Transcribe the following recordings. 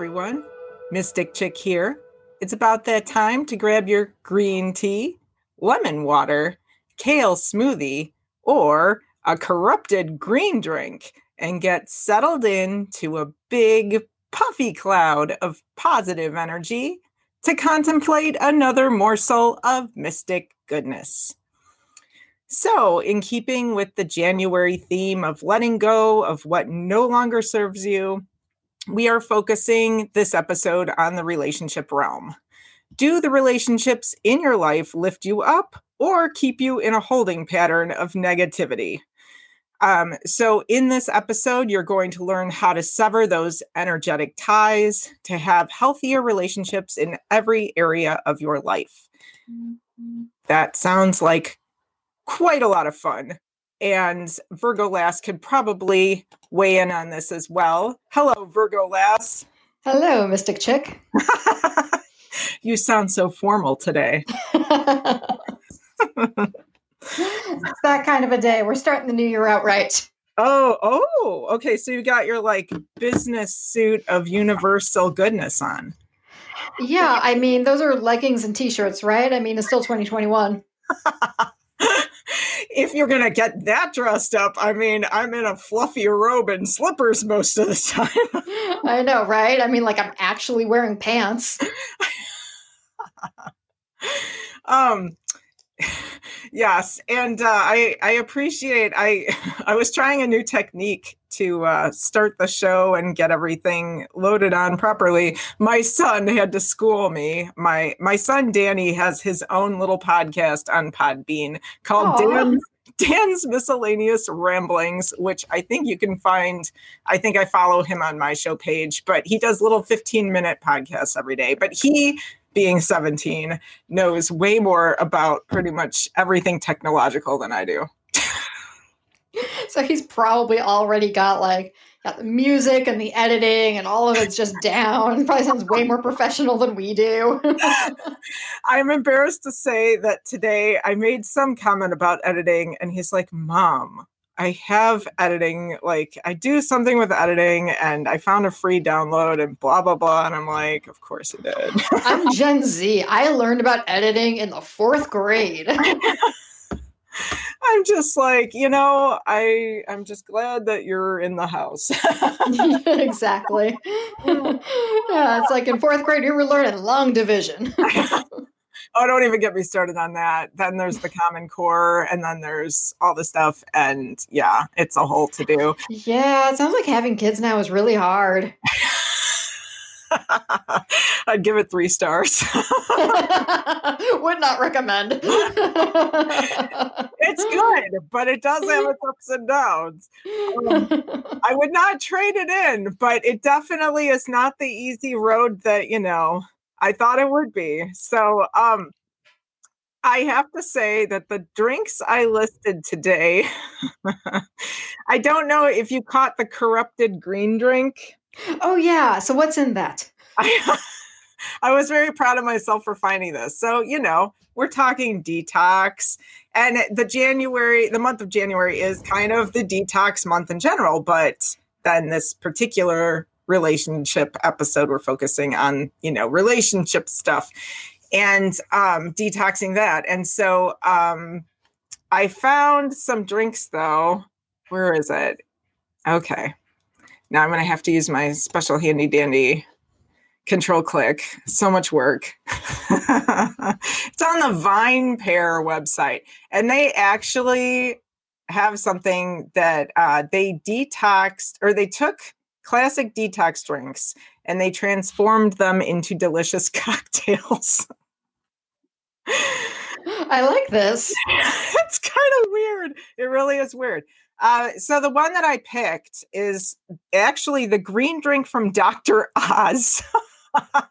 Everyone. Mystic Chick here. It's about that time to grab your green tea, lemon water, kale smoothie, or a corrupted green drink and get settled into a big, puffy cloud of positive energy to contemplate another morsel of mystic goodness. So, in keeping with the January theme of letting go of what no longer serves you, we are focusing this episode on the relationship realm. Do the relationships in your life lift you up or keep you in a holding pattern of negativity? Um, so, in this episode, you're going to learn how to sever those energetic ties to have healthier relationships in every area of your life. That sounds like quite a lot of fun. And Virgo Lass could probably weigh in on this as well. Hello, Virgo Lass. Hello, Mystic Chick. you sound so formal today. it's that kind of a day. We're starting the new year out right. Oh, oh, okay. So you got your like business suit of universal goodness on. Yeah, I mean, those are leggings and t-shirts, right? I mean, it's still 2021. If you're going to get that dressed up, I mean, I'm in a fluffy robe and slippers most of the time. I know, right? I mean, like I'm actually wearing pants. um yes and uh, i i appreciate i i was trying a new technique to uh, start the show and get everything loaded on properly my son had to school me my my son danny has his own little podcast on podbean called dan's dan's miscellaneous ramblings which i think you can find i think i follow him on my show page but he does little 15 minute podcasts every day but he being 17 knows way more about pretty much everything technological than I do. so he's probably already got like got the music and the editing and all of it's just down. It probably sounds way more professional than we do. I'm embarrassed to say that today I made some comment about editing and he's like, "Mom, I have editing, like I do something with editing and I found a free download and blah blah blah. And I'm like, of course it did. I'm Gen Z. I learned about editing in the fourth grade. I'm just like, you know, I I'm just glad that you're in the house. exactly. Oh, yeah, it's like in fourth grade you were learning long division oh, don't even get me started on that. Then there's the Common Core, and then there's all the stuff, and yeah, it's a whole to do. Yeah, it sounds like having kids now is really hard. I'd give it three stars. would not recommend. it's good, but it does have its ups and downs. Um, I would not trade it in, but it definitely is not the easy road that, you know, I thought it would be. So, um, I have to say that the drinks I listed today, I don't know if you caught the corrupted green drink. Oh, yeah. So, what's in that? I, I was very proud of myself for finding this. So, you know, we're talking detox. And the January, the month of January is kind of the detox month in general. But then this particular relationship episode we're focusing on you know relationship stuff and um detoxing that and so um i found some drinks though where is it okay now i'm gonna have to use my special handy dandy control click so much work it's on the VinePair website and they actually have something that uh, they detoxed or they took classic detox drinks and they transformed them into delicious cocktails. I like this. it's kind of weird. It really is weird. Uh, so the one that I picked is actually the green drink from Dr. Oz.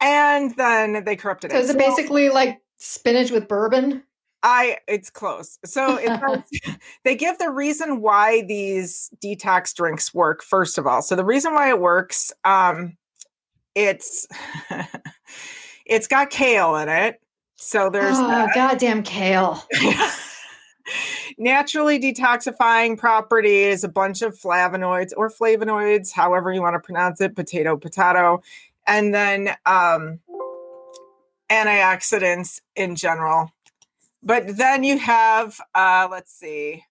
and then they corrupted it. so it. Is it basically like spinach with bourbon? I it's close. So they give the reason why these detox drinks work first of all. So the reason why it works, um, it's it's got kale in it. So there's oh, goddamn kale. Naturally detoxifying properties, a bunch of flavonoids or flavonoids, however you want to pronounce it, potato, potato, and then um, antioxidants in general. But then you have, uh, let's see,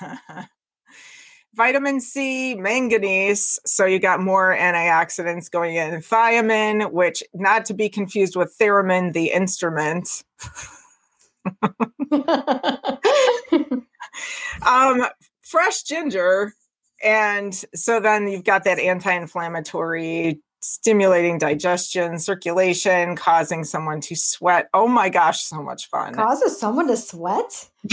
vitamin C, manganese. So you got more antioxidants going in. Thiamine, which not to be confused with theremin, the instrument. um, fresh ginger. And so then you've got that anti inflammatory, stimulating digestion, circulation, causing someone to sweat. Oh my gosh, so much fun. Causes someone to sweat?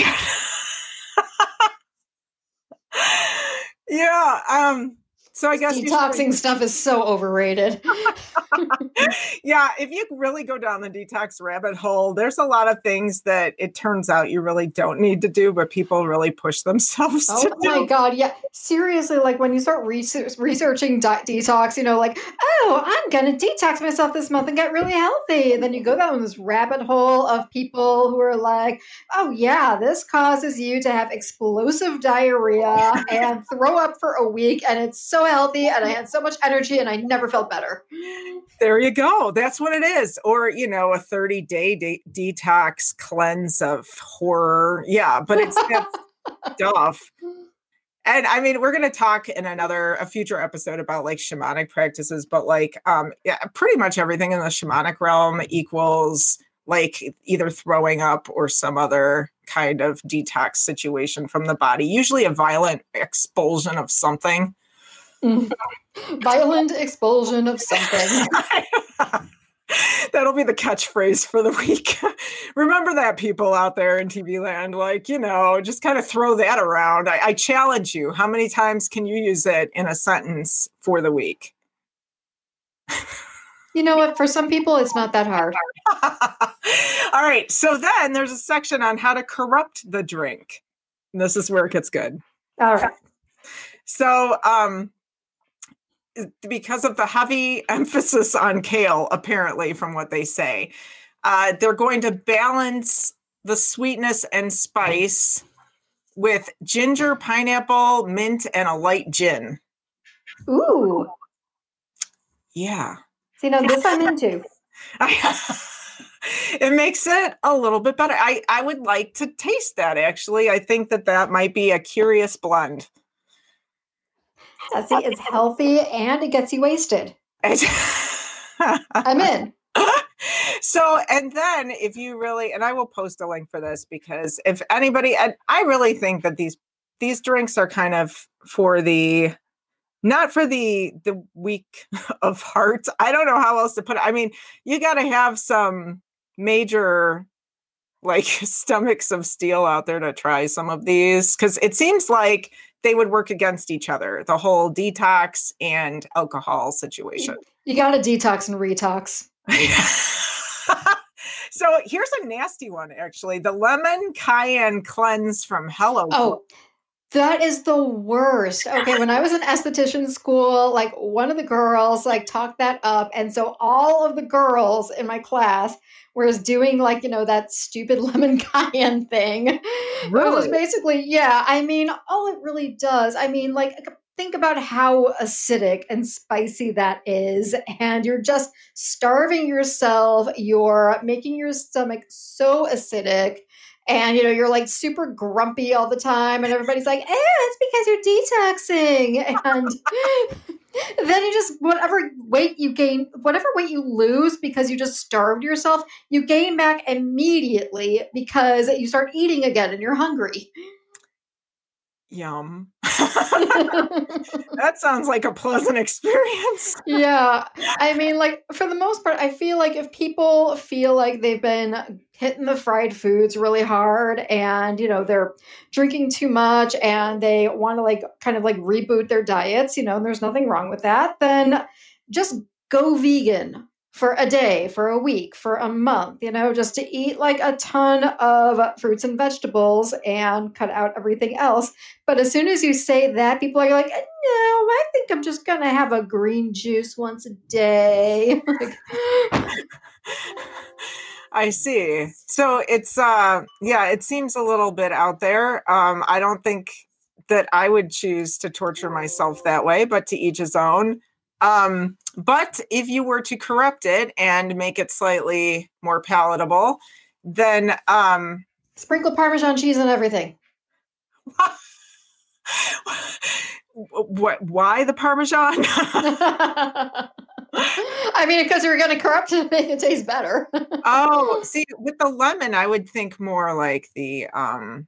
yeah. Um, so I guess detoxing stuff is so overrated. yeah, if you really go down the detox rabbit hole, there's a lot of things that it turns out you really don't need to do, but people really push themselves. Oh my do. god, yeah, seriously, like when you start research, researching di- detox, you know, like oh, I'm gonna detox myself this month and get really healthy, and then you go down this rabbit hole of people who are like, oh yeah, this causes you to have explosive diarrhea and throw up for a week, and it's so healthy and I had so much energy and I never felt better. There you go. That's what it is. Or, you know, a 30 day de- detox cleanse of horror. Yeah, but it's stuff. And I mean, we're going to talk in another, a future episode about like shamanic practices, but like, um, yeah, pretty much everything in the shamanic realm equals like either throwing up or some other kind of detox situation from the body, usually a violent expulsion of something. Violent expulsion of something. That'll be the catchphrase for the week. Remember that, people out there in TV land. Like, you know, just kind of throw that around. I, I challenge you. How many times can you use it in a sentence for the week? You know what? For some people, it's not that hard. All right. So then there's a section on how to corrupt the drink. And this is where it gets good. All right. So, um, because of the heavy emphasis on kale, apparently, from what they say, uh, they're going to balance the sweetness and spice with ginger, pineapple, mint, and a light gin. Ooh. Yeah. See, now this I'm into. it makes it a little bit better. I, I would like to taste that actually. I think that that might be a curious blend. It's healthy and it gets you wasted. I'm in. So, and then if you really, and I will post a link for this because if anybody, and I really think that these these drinks are kind of for the not for the the weak of heart. I don't know how else to put it. I mean, you got to have some major like stomachs of steel out there to try some of these because it seems like they would work against each other the whole detox and alcohol situation. you, you got to detox and retox. So here's a nasty one actually. The lemon cayenne cleanse from hello oh that is the worst. Okay, when I was in esthetician school, like one of the girls like talked that up, and so all of the girls in my class were doing like you know that stupid lemon cayenne thing. Really? It was basically yeah. I mean, all it really does. I mean, like think about how acidic and spicy that is, and you're just starving yourself. You're making your stomach so acidic and you know you're like super grumpy all the time and everybody's like eh it's because you're detoxing and then you just whatever weight you gain whatever weight you lose because you just starved yourself you gain back immediately because you start eating again and you're hungry Yum. that sounds like a pleasant experience. yeah. I mean, like, for the most part, I feel like if people feel like they've been hitting the fried foods really hard and, you know, they're drinking too much and they want to, like, kind of like reboot their diets, you know, and there's nothing wrong with that, then just go vegan for a day, for a week, for a month, you know, just to eat like a ton of fruits and vegetables and cut out everything else. But as soon as you say that, people are like, no, I think I'm just going to have a green juice once a day. I see. So it's uh yeah, it seems a little bit out there. Um I don't think that I would choose to torture myself that way, but to each his own. Um but if you were to corrupt it and make it slightly more palatable, then um Sprinkle Parmesan cheese on everything. what why the parmesan i mean because you're going to corrupt it and make it taste better oh see with the lemon i would think more like the um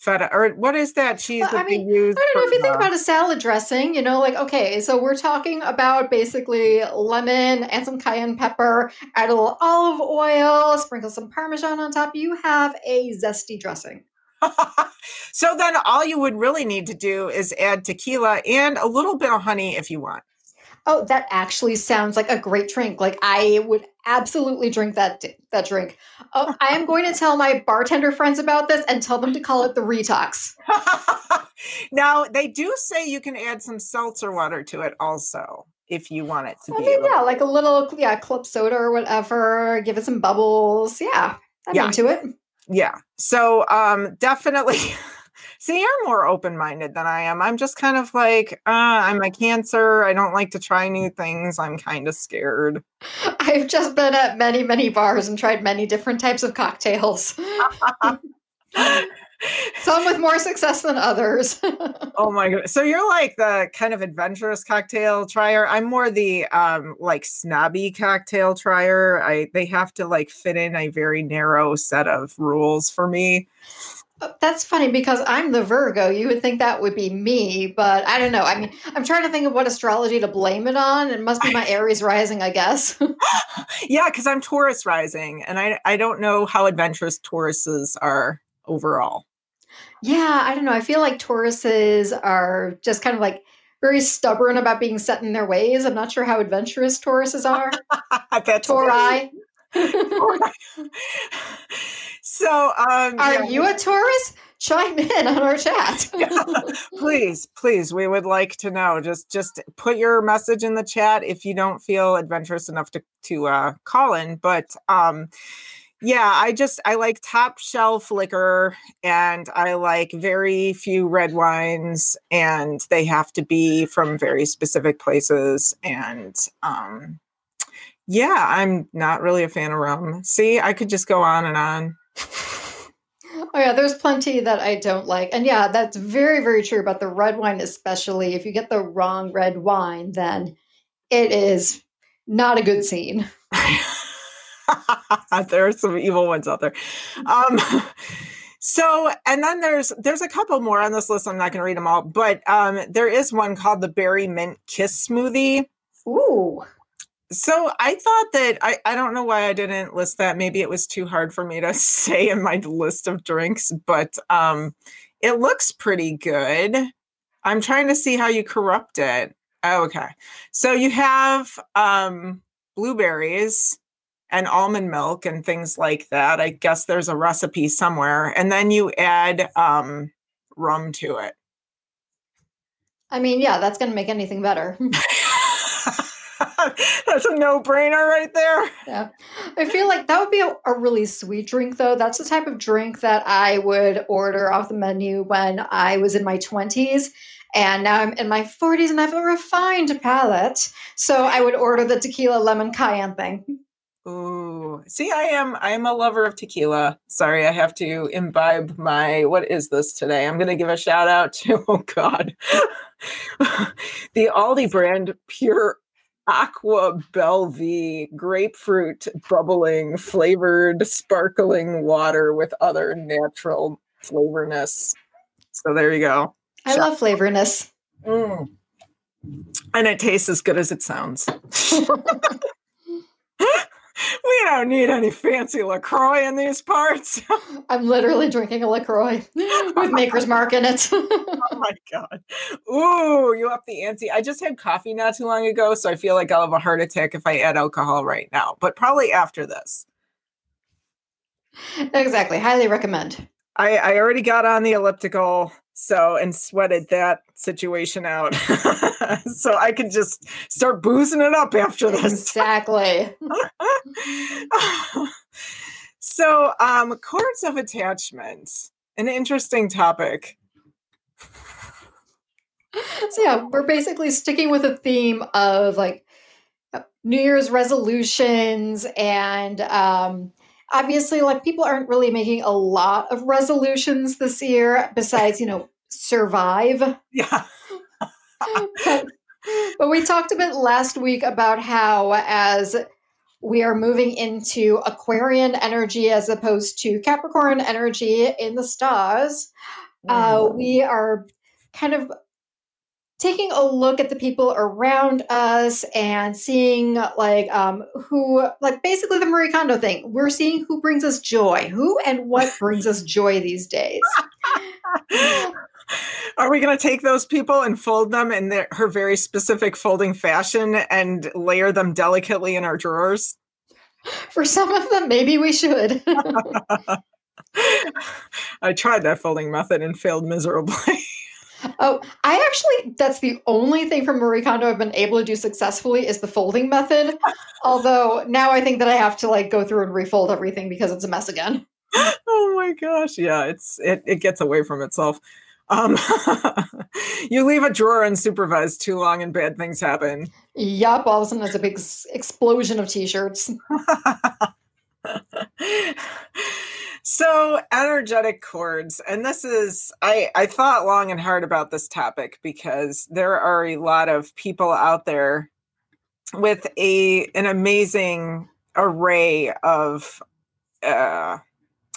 feta or what is that cheese Well, that I mean, they use I don't know if you think about a salad dressing, you know, like, okay, so we're talking about basically lemon and some cayenne pepper, add a little olive oil, sprinkle some Parmesan on top. You have a zesty dressing. so then all you would really need to do is add tequila and a little bit of honey if you want Oh, that actually sounds like a great drink. Like, I would absolutely drink that, that drink. Oh, I am going to tell my bartender friends about this and tell them to call it the Retox. now they do say you can add some seltzer water to it also if you want it to I be mean, yeah, like a little, yeah, club soda or whatever. Give it some bubbles. Yeah, I'm Yeah. into it. yeah so um definitely see you're more open-minded than i am. I'm just kind of like uh, i'm a cancer. I don't like to try new things. I'm kind of scared. I've just been at many, many bars and tried many different types of cocktails. Some with more success than others. oh my god so you're like the kind of adventurous cocktail trier i'm more the um like snobby cocktail trier i they have to like fit in a very narrow set of rules for me That's funny because I'm the Virgo. You would think that would be me, but I don't know. I mean, I'm trying to think of what astrology to blame it on. It must be my Aries rising, I guess. yeah because i'm taurus rising and i i don't know how adventurous tauruses are overall yeah, I don't know. I feel like Tauruses are just kind of like very stubborn about being set in their ways. I'm not sure how adventurous Tauruses are. That's Tauri. So um Are yeah, you a Taurus? Chime in on our chat. please please we would like to know. Just just put your message in the chat if you don't feel adventurous enough to to uh call in but um yeah i just i like top shelf liquor and i like very few red wines and they have to be from very specific places and um yeah i'm not really a fan of rum. See i could just go on and on Oh yeah, there's plenty that I don't like. And yeah, that's very, very true about the red wine, especially if you get the wrong red wine, then it is not a good scene. there are some evil ones out there. Um, so, and then there's there's a couple more on this list. I'm not going to read them all, but um, there is one called the Berry Mint Kiss Smoothie. Ooh. So I thought that I, I don't know why I didn't list that. Maybe it was too hard for me to say in my list of drinks, but um, it looks pretty good. I'm trying to see how you corrupt it. Oh, okay. So you have um, blueberries and almond milk and things like that. I guess there's a recipe somewhere. And then you add um, rum to it. I mean, yeah, that's going to make anything better. That's a no brainer right there. yeah. I feel like that would be a, a really sweet drink, though. That's the type of drink that I would order off the menu when I was in my 20s. And now I'm in my 40s and I have a refined palate. So I would order the tequila lemon cayenne thing. Ooh, see, I am I am a lover of tequila. Sorry, I have to imbibe my what is this today? I'm gonna give a shout out to oh god, the Aldi brand pure aqua belvi grapefruit bubbling flavored sparkling water with other natural flavorness. So there you go. I love flavorness. Mm. And it tastes as good as it sounds. we don't need any fancy LaCroix in these parts. I'm literally drinking a LaCroix with Maker's Mark in it. oh my God. Ooh, you up the ante. I just had coffee not too long ago, so I feel like I'll have a heart attack if I add alcohol right now, but probably after this. exactly. Highly recommend. I, I already got on the elliptical so and sweated that situation out so i could just start boozing it up after this Exactly. So, um, cords of attachment, an interesting topic. So yeah, we're basically sticking with a theme of like New Year's resolutions and um obviously like people aren't really making a lot of resolutions this year besides, you know, survive. Yeah. but, but we talked a bit last week about how as we are moving into Aquarian energy as opposed to Capricorn energy in the stars. Uh, we are kind of taking a look at the people around us and seeing like um who like basically the Marie Kondo thing. We're seeing who brings us joy, who and what brings us joy these days. Are we going to take those people and fold them in their, her very specific folding fashion and layer them delicately in our drawers? For some of them, maybe we should. I tried that folding method and failed miserably. Oh, I actually, that's the only thing from Marie Kondo I've been able to do successfully is the folding method. Although now I think that I have to like go through and refold everything because it's a mess again. oh my gosh. Yeah, it's it, it gets away from itself. Um, you leave a drawer unsupervised too long and bad things happen. Yup, all of a sudden there's a big explosion of t-shirts. so energetic cords and this is I, I thought long and hard about this topic because there are a lot of people out there with a an amazing array of uh,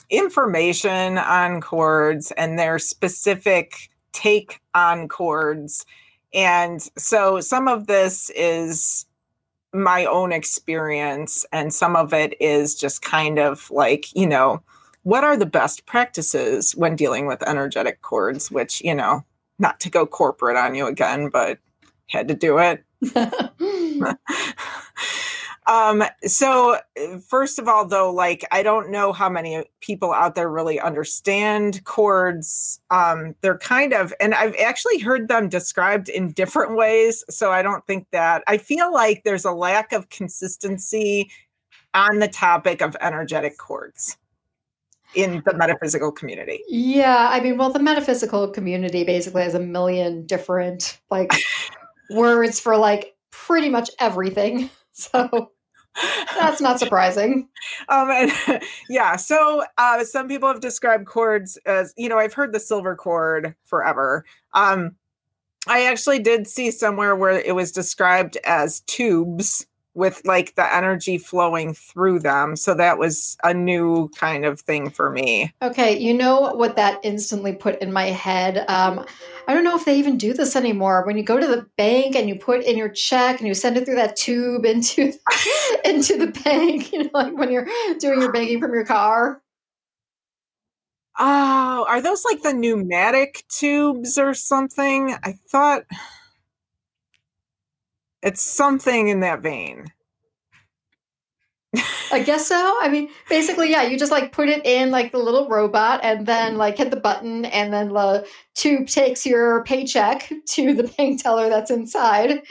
information on cords and their specific take on cords and so some of this is my own experience and some of it is just kind of like you know what are the best practices when dealing with energetic cords which you know not to go corporate on you again but had to do it um so first of all though like i don't know how many people out there really understand cords. um they're kind of and i've actually heard them described in different ways so i don't think that i feel like there's a lack of consistency on the topic of energetic cords in the metaphysical community. Yeah, I mean, well, the metaphysical community basically has a million different like words for like pretty much everything. So that's not surprising. Um, and yeah, so uh, some people have described cords as you know I've heard the silver cord forever. Um, I actually did see somewhere where it was described as tubes with like the energy flowing through them. So that was a new kind of thing for me. Okay, you know what that instantly put in my head? Um, I don't know if they even do this anymore. When you go to the bank and you put in your check and you send it through that tube into into the bank, you know, like when you're doing your banking from your car. Oh, are those like the pneumatic tubes or something? I thought it's something in that vein. I guess so. I mean, basically, yeah, you just like put it in like the little robot and then like hit the button, and then the tube takes your paycheck to the bank teller that's inside.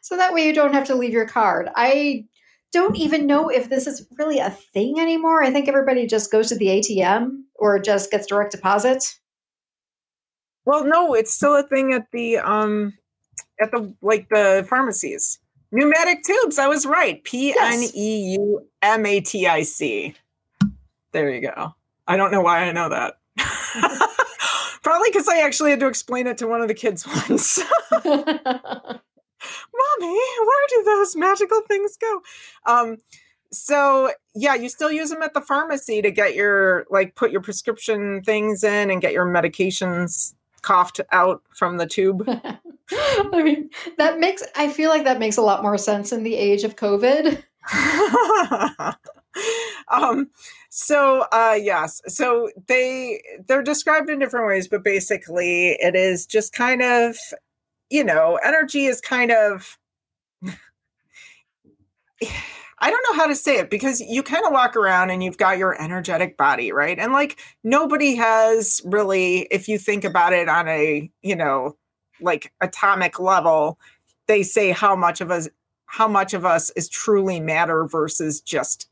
So that way you don't have to leave your card. I don't even know if this is really a thing anymore. I think everybody just goes to the ATM or just gets direct deposit. Well, no, it's still a thing at the um at the like the pharmacies. Pneumatic tubes. I was right. P N E U M A T I C. There you go. I don't know why I know that. Probably because I actually had to explain it to one of the kids once. Mommy, where do those magical things go? Um, so yeah, you still use them at the pharmacy to get your like put your prescription things in and get your medications coughed out from the tube. I mean, that makes I feel like that makes a lot more sense in the age of COVID. um so uh yes so they they're described in different ways but basically it is just kind of you know energy is kind of I don't know how to say it because you kind of walk around and you've got your energetic body, right? And like nobody has really, if you think about it on a, you know, like atomic level, they say how much of us how much of us is truly matter versus just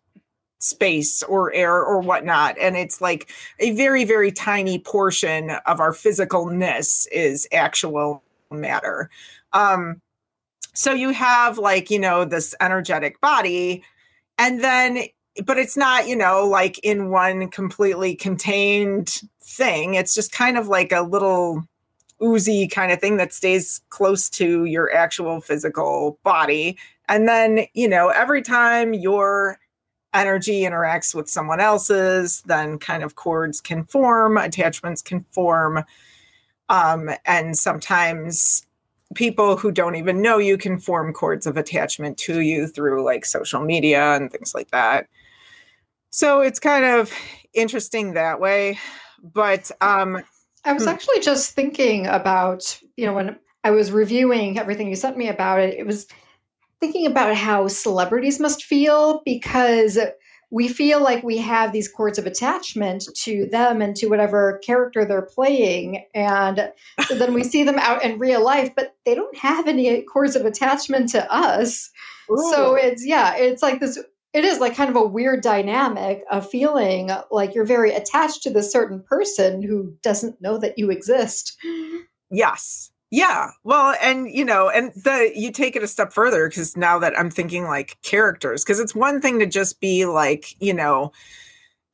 space or air or whatnot. And it's like a very, very tiny portion of our physicalness is actual matter. Um, so you have like, you know, this energetic body, and then, but it's not, you know, like in one completely contained thing. It's just kind of like a little oozy kind of thing that stays close to your actual physical body. And then, you know, every time your energy interacts with someone else's, then kind of cords can form, attachments can form. Um, and sometimes people who don't even know you can form cords of attachment to you through like social media and things like that. So it's kind of interesting that way. But um, I was hmm. actually just thinking about, you know, when I was reviewing everything you sent me about it, it was thinking about how celebrities must feel because we feel like we have these cords of attachment to them and to whatever character they're playing. And so then we see them out in real life, but they don't have any cords of attachment to us. Ooh. So it's, yeah, it's like this it is like kind of a weird dynamic of feeling like you're very attached to this certain person who doesn't know that you exist. Yes. Yeah. Well, and you know, and the you take it a step further because now that I'm thinking like characters, because it's one thing to just be like, you know,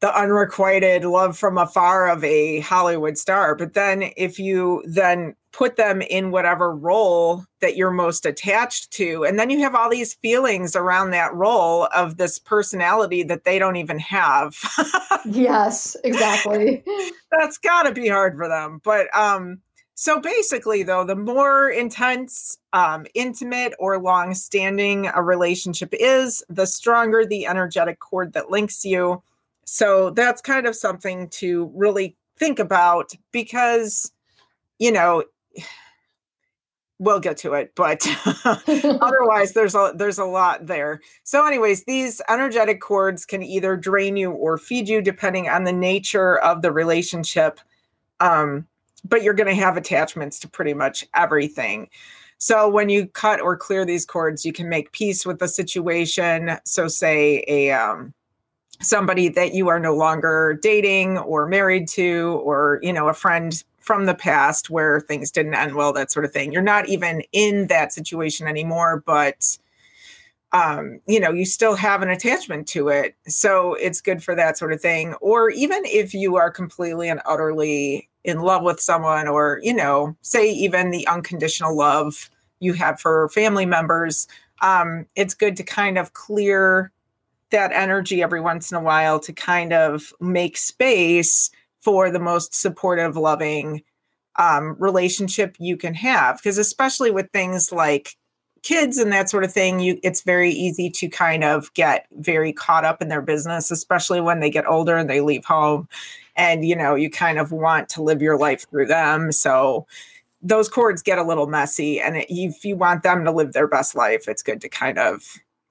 the unrequited love from afar of a Hollywood star. But then if you then put them in whatever role that you're most attached to, and then you have all these feelings around that role of this personality that they don't even have. yes, exactly. That's got to be hard for them. But um so basically though, the more intense, um, intimate or long-standing a relationship is, the stronger the energetic cord that links you so that's kind of something to really think about because, you know, we'll get to it but otherwise there's a there's a lot there. So anyways these energetic cords can either drain you or feed you depending on the nature of the relationship um, but you're going to have attachments to pretty much everything. So when you cut or clear these cords you can make peace with the situation. So say a um, somebody that you are no longer dating or married to or you know a friend from the past where things didn't end well that sort of thing. You're not even in that situation anymore but um, you know you still have an attachment to it. So it's good for that sort of thing. Or even if you are completely and utterly in love with someone or you know say even the unconditional love you have for family members um, it's good to kind of clear that energy every once in a while to kind of make space for the most supportive, loving um, relationship you can have. Because especially with things like kids and that sort of thing, you it's very easy to kind of get very caught up in their business, especially when they get older and they leave home, and you know you kind of want to live your life through them. So those cords get a little messy, and if you want them to live their best life, it's good to kind of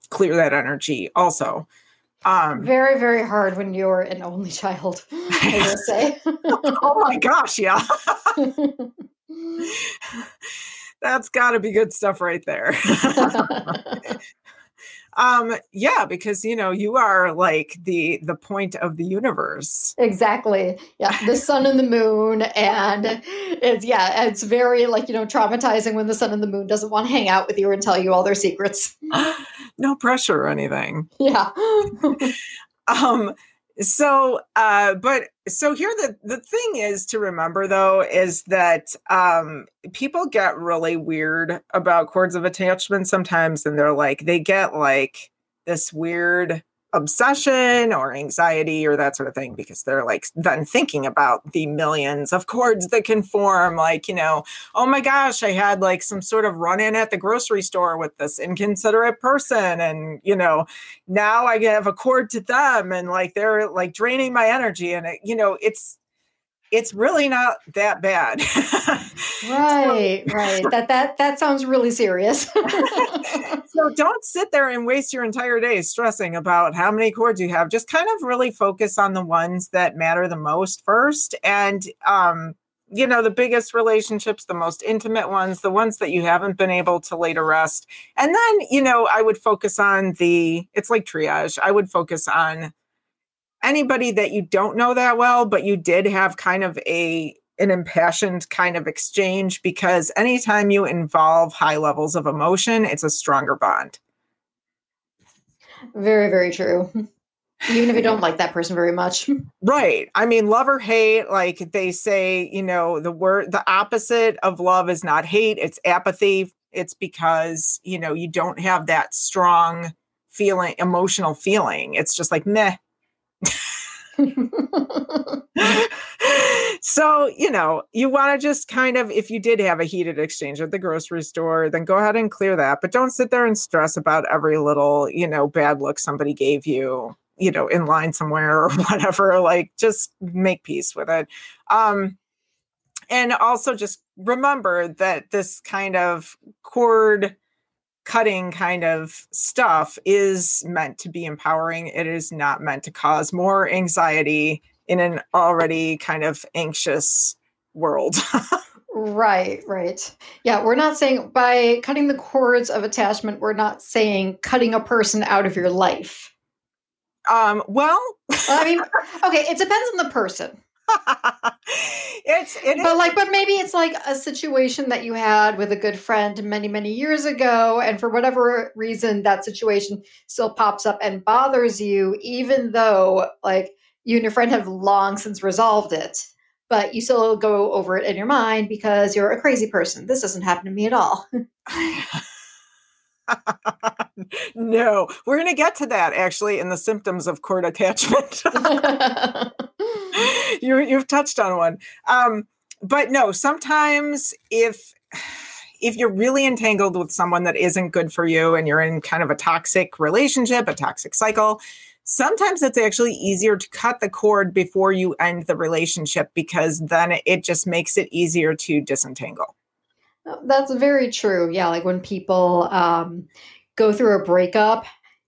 clear that energy also. Um, very, very hard when you're an only child, I will say. oh my gosh, yeah. That's got to be good stuff right there. um yeah because you know you are like the the point of the universe. Exactly. Yeah the sun and the moon and it's yeah it's very like you know traumatizing when the sun and the moon doesn't want to hang out with you and tell you all their secrets. No pressure or anything. Yeah. Um so uh but so here the the thing is to remember though is that um people get really weird about cords of attachment sometimes and they're like they get like this weird obsession or anxiety or that sort of thing because they're like then thinking about the millions of cords that can form like you know oh my gosh i had like some sort of run in at the grocery store with this inconsiderate person and you know now i have a cord to them and like they're like draining my energy. And it, you know it's it's really not that bad. right, so, right. That that that sounds really serious. so don't sit there and waste your entire day stressing about how many cords you have. Just kind of really focus on the ones that matter the most first and um you know the biggest relationships the most intimate ones the ones that you haven't been able to lay to rest and then you know i would focus on the it's like triage i would focus on anybody that you don't know that well, but you did have kind of a an impassioned kind of exchange because anytime you involve high levels of emotion, it's a stronger bond. Very, very true. Even if you don't like that person very much. Right. I mean, love or hate, like they say, you know, the word, the opposite of love is not hate, it's apathy. It's because, you know, you don't have that strong feeling, emotional feeling. It's just like, meh. so, you know, you want to just kind of, if you did have a heated exchange at the grocery store, then go ahead and clear that. But don't sit there and stress about every little, you know, bad look somebody gave you, you know, in line somewhere or whatever. Like, just make peace with it. Um, and also just remember that this kind of cord cutting kind of stuff is meant to be empowering. It is not meant to cause more anxiety in an already kind of anxious world. right, right. Yeah, we're not saying by cutting the cords of attachment, we're not saying cutting a person out of your life. Um, well, I mean, okay, it depends on the person. it's it but like but maybe it's like a situation that you had with a good friend many many years ago and for whatever reason that situation still pops up and bothers you even though like you and your friend have long since resolved it but you still go over it in your mind because you're a crazy person. This doesn't happen to me at all no, we're going to get to that actually in the symptoms of cord attachment. you, you've touched on one. Um, but no, sometimes if if you're really entangled with someone that isn't good for you and you're in kind of a toxic relationship, a toxic cycle, sometimes it's actually easier to cut the cord before you end the relationship because then it just makes it easier to disentangle. That's very true. Yeah, like when people um, go through a breakup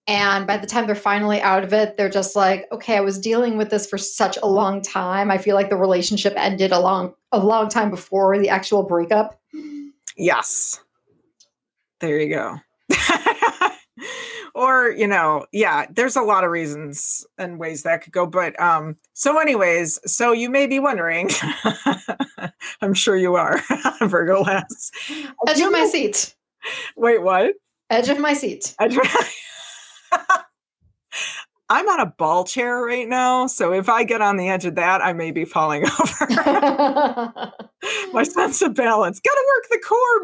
and by the time they're finally out of it, they're just like, okay, I was dealing with this for such a long time. I feel like the relationship ended a long a long time before the actual breakup. Yes. There you go. or you know yeah there's a lot of reasons and ways that could go but um so anyways so you may be wondering i'm sure you are Virgo Lass edge of my seat wait what edge of my seat edge of I'm on a ball chair right now, so if I get on the edge of that, I may be falling over. My sense of balance. Got to work the core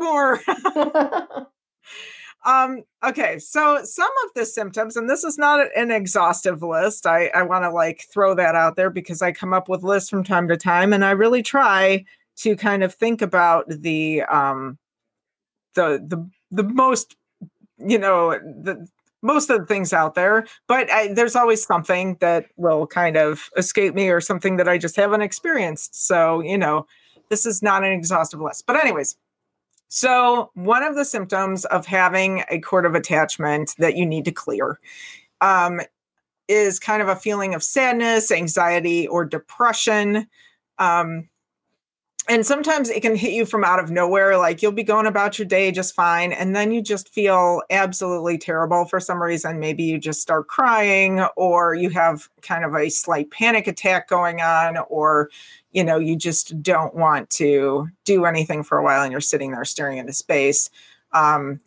more. Um, okay, so some of the symptoms, and this is not an exhaustive list. I, I want to like throw that out there because I come up with lists from time to time, and I really try to kind of think about the um the the the most you know the most of the things out there, but I, there's always something that will kind of escape me or something that I just haven't experienced. So, you know, this is not an exhaustive list. But, anyways, so, one of the symptoms of having a cord of attachment that you need to clear um, is kind of a feeling of sadness, anxiety, or depression. Um, and sometimes it can hit you from out of nowhere. Like you'll be going about your day just fine, and then you just feel absolutely terrible for some reason. Maybe you just start crying, or you have kind of a slight panic attack going on, or you know you just don't want to do anything for a while and you're sitting there staring into space. Um,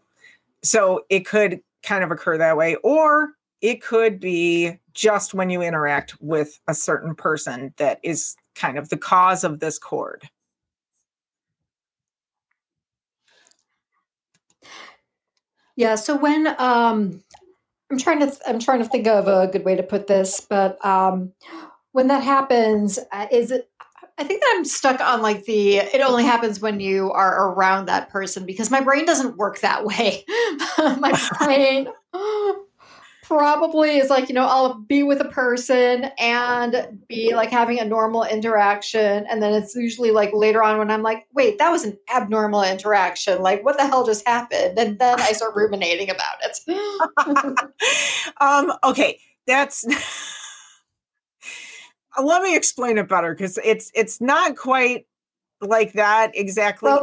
so it could kind of occur that way or it could be just when you interact with a certain person that is kind of the cause of this cord yeah so when um i'm trying to th- i'm trying to think of a good way to put this but um when that happens uh, is it I think that I'm stuck on like the it only happens when you are around that person because my brain doesn't work that way. my brain probably is like, you know, I'll be with a person and be like having a normal interaction. And then it's usually like later on when I'm like, wait, that was an abnormal interaction. Like, what the hell just happened? And then I start ruminating about it. um, okay. That's Uh, let me explain it better because it's it's not quite like that exactly. Well,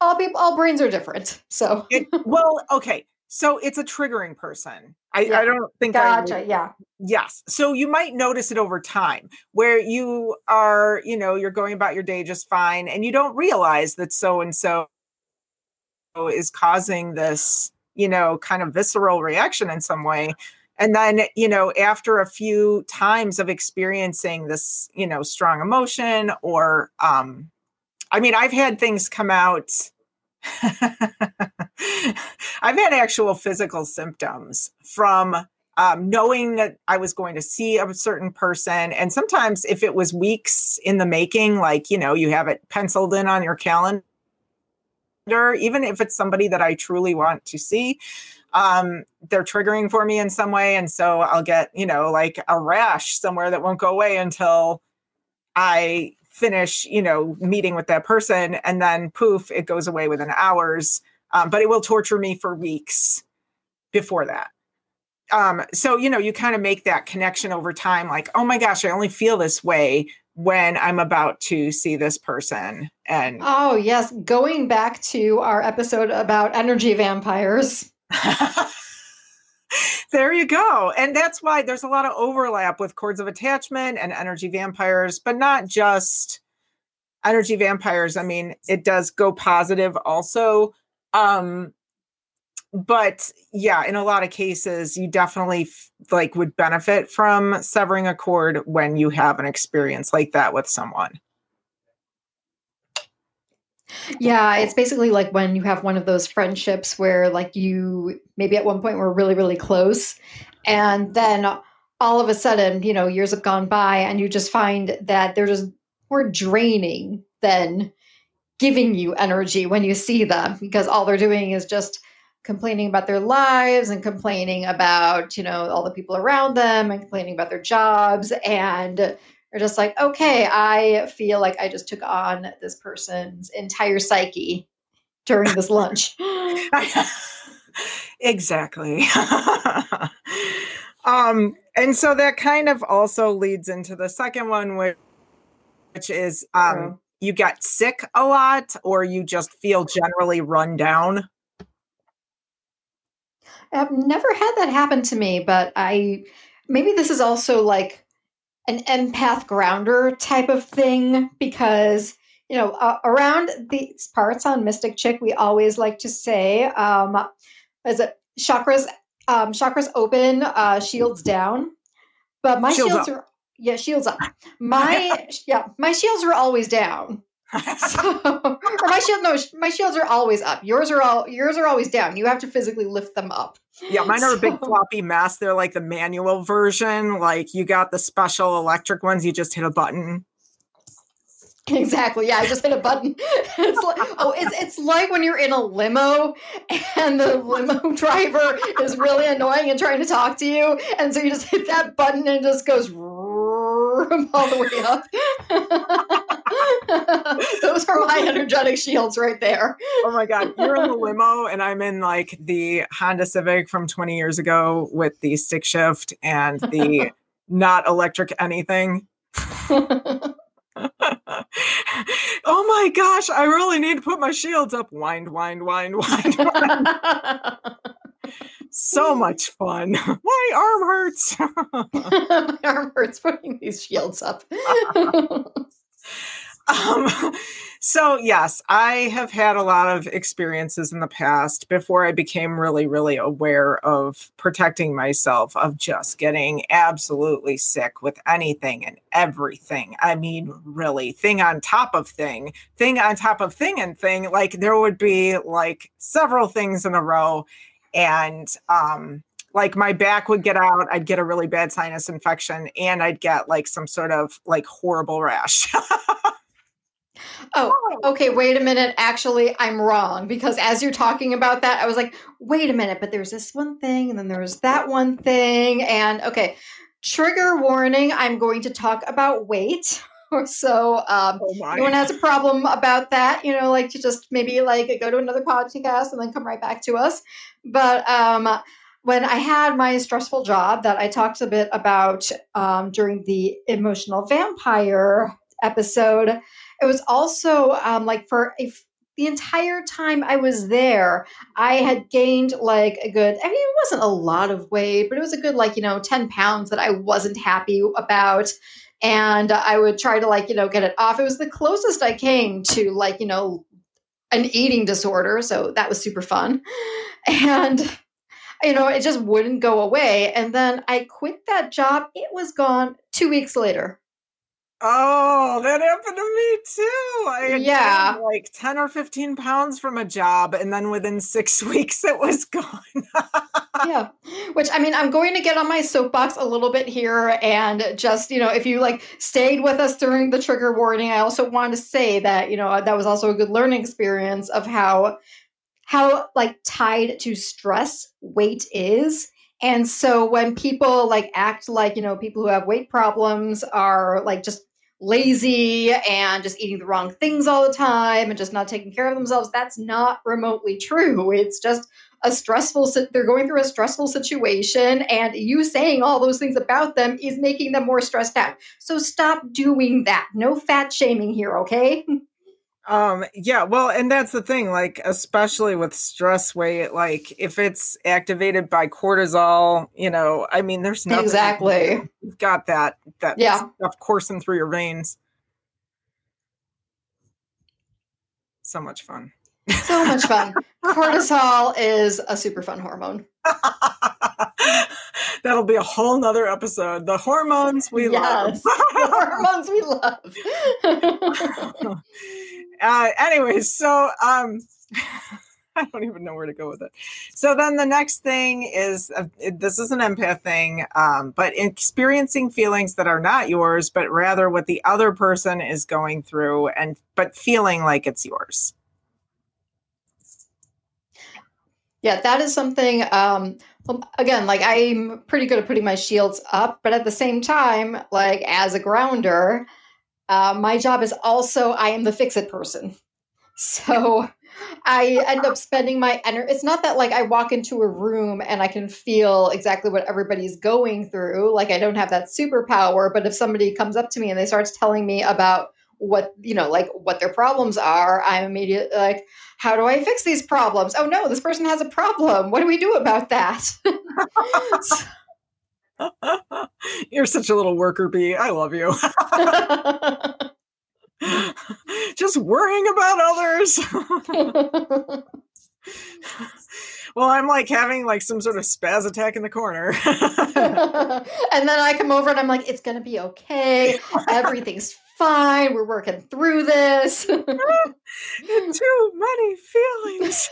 all people, all brains are different. So, it, well, okay. So it's a triggering person. I, Yeah. I don't think I would- Gotcha. Yeah. Yes. So you might notice it over time where you are, you know, you're going about your day just fine and you don't realize that so and so is causing this, you know, kind of visceral reaction in some way. And then, you know, after a few times of experiencing this, you know, strong emotion or um I mean, I've had things come out I've had actual physical symptoms from um, knowing that I was going to see a certain person. And sometimes, if it was weeks in the making, like, you know, you have it penciled in on your calendar, even if it's somebody that I truly want to see, um, they're triggering for me in some way. And so I'll get, you know, like a rash somewhere that won't go away until I finish, you know, meeting with that person. And then poof, it goes away within hours. Um, but it will torture me for weeks before that. Um, so, you know, you kind of make that connection over time like, oh my gosh, I only feel this way when I'm about to see this person. And Oh, yes. Going back to our episode about energy vampires. there you go. And that's why there's a lot of overlap with cords of attachment and energy vampires, but not just energy vampires. I mean, it does go positive also. Um, but yeah, in a lot of cases, you definitely f- like would benefit from severing a cord when you have an experience like that with someone. Yeah, it's basically like when you have one of those friendships where, like, you maybe at one point were really, really close, and then all of a sudden, you know, years have gone by, and you just find that they're just more draining than giving you energy when you see them because all they're doing is just complaining about their lives and complaining about, you know, all the people around them and complaining about their jobs and they're just like, okay, I feel like I just took on this person's entire psyche during this lunch. exactly. um, and so that kind of also leads into the second one, which, which is um, you get sick a lot or you just feel generally run down. I've never had that happen to me, but I maybe this is also like an empath grounder type of thing because you know uh, around these parts on Mystic Chick, we always like to say, um, is it chakras? Um, chakras open, uh, shields down, but my Shields shields are yeah, shields up. My yeah, my shields are always down. So, my shield no, my shields are always up. Yours are all yours are always down. You have to physically lift them up. yeah, mine are a big floppy mess. They're like the manual version. Like you got the special electric ones, you just hit a button. Exactly. Yeah, I just hit a button. It's like oh, it's it's like when you're in a limo and the limo driver is really annoying and trying to talk to you, and so you just hit that button and it just goes all the way up. Those are my energetic shields right there. Oh my god, you're in the limo and I'm in like the Honda Civic from 20 years ago with the stick shift and the not electric anything. oh my gosh, I really need to put my shields up. Wind, wind, wind, wind. wind. so much fun. My arm hurts. my arm hurts putting these shields up. Um, so yes, I have had a lot of experiences in the past before I became really, really aware of protecting myself, of just getting absolutely sick with anything and everything. I mean, really, thing on top of thing, thing on top of thing and thing. Like there would be like several things in a row. And um like my back would get out, I'd get a really bad sinus infection, and I'd get like some sort of like horrible rash. Oh, okay, wait a minute. Actually, I'm wrong because as you're talking about that, I was like, wait a minute, but there's this one thing and then there was that one thing. And okay, trigger warning I'm going to talk about weight. So, um, Oh anyone has a problem about that, you know, like to just maybe like go to another podcast and then come right back to us. But um, when I had my stressful job that I talked a bit about um, during the emotional vampire episode, it was also um, like for the entire time I was there, I had gained like a good, I mean, it wasn't a lot of weight, but it was a good, like, you know, 10 pounds that I wasn't happy about. And I would try to, like, you know, get it off. It was the closest I came to, like, you know, an eating disorder. So that was super fun. And, you know, it just wouldn't go away. And then I quit that job. It was gone two weeks later. Oh, that happened to me too. I had Yeah. gained like 10 or 15 pounds from a job, and then within six weeks it was gone. yeah which i mean i'm going to get on my soapbox a little bit here and just you know if you like stayed with us during the trigger warning i also want to say that you know that was also a good learning experience of how how like tied to stress weight is and so when people like act like you know people who have weight problems are like just lazy and just eating the wrong things all the time and just not taking care of themselves. That's not remotely true. It's just a stressful they're going through a stressful situation and you saying all those things about them is making them more stressed out. So stop doing that. No fat shaming here okay um, yeah, well, and that's the thing, like, especially with stress weight, like, if it's activated by cortisol, you know, I mean, there's nothing. exactly You've got that, that Yeah. stuff coursing through your veins. So much fun. so much fun cortisol is a super fun hormone That'll be a whole nother episode. The hormones we yes the hormones we love love. uh, anyways, so um, I don't even know where to go with it. So then the next thing is uh, this is an empath thing, um, but experiencing feelings that are not yours, but rather what the other person is going through, and but feeling like it's yours. Yeah, that is something. Um, again, like I'm pretty good at putting my shields up, but at the same time, like as a grounder, uh, my job is also I am the fix it person. So I end up spending my energy. It's not that like I walk into a room and I can feel exactly what everybody's going through. Like I don't have that superpower, but if somebody comes up to me and they starts telling me about what you know like what their problems are i'm immediately like how do i fix these problems oh no this person has a problem what do we do about that You're such a little worker bee. I love you. Just worrying about others. well, I'm like having like some sort of spaz attack in the corner. and then i come over and i'm like it's gonna be okay everything's fine we're working through this Too many feelings.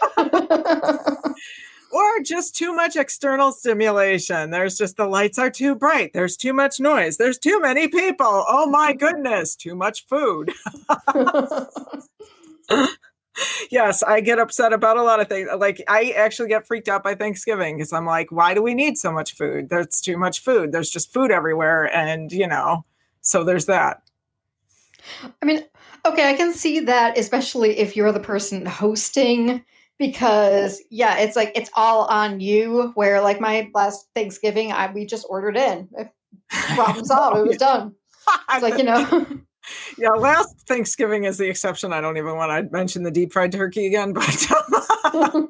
Or just too much external stimulation. There's just the lights are too bright. There's too much noise. There's too many people. Oh my goodness, too much food. yes, I get upset about a lot of things. Like I actually get freaked out by Thanksgiving because I'm like, why do we need so much food? There's too much food. There's just food everywhere, and you know, so there's that. I mean, okay, I can see that, especially if you're the person hosting, because yeah, it's like it's all on you. Where like my last Thanksgiving, I we just ordered in, problem solved, it was done. It's like you know, yeah, last Thanksgiving is the exception. I don't even want to mention the deep fried turkey again, but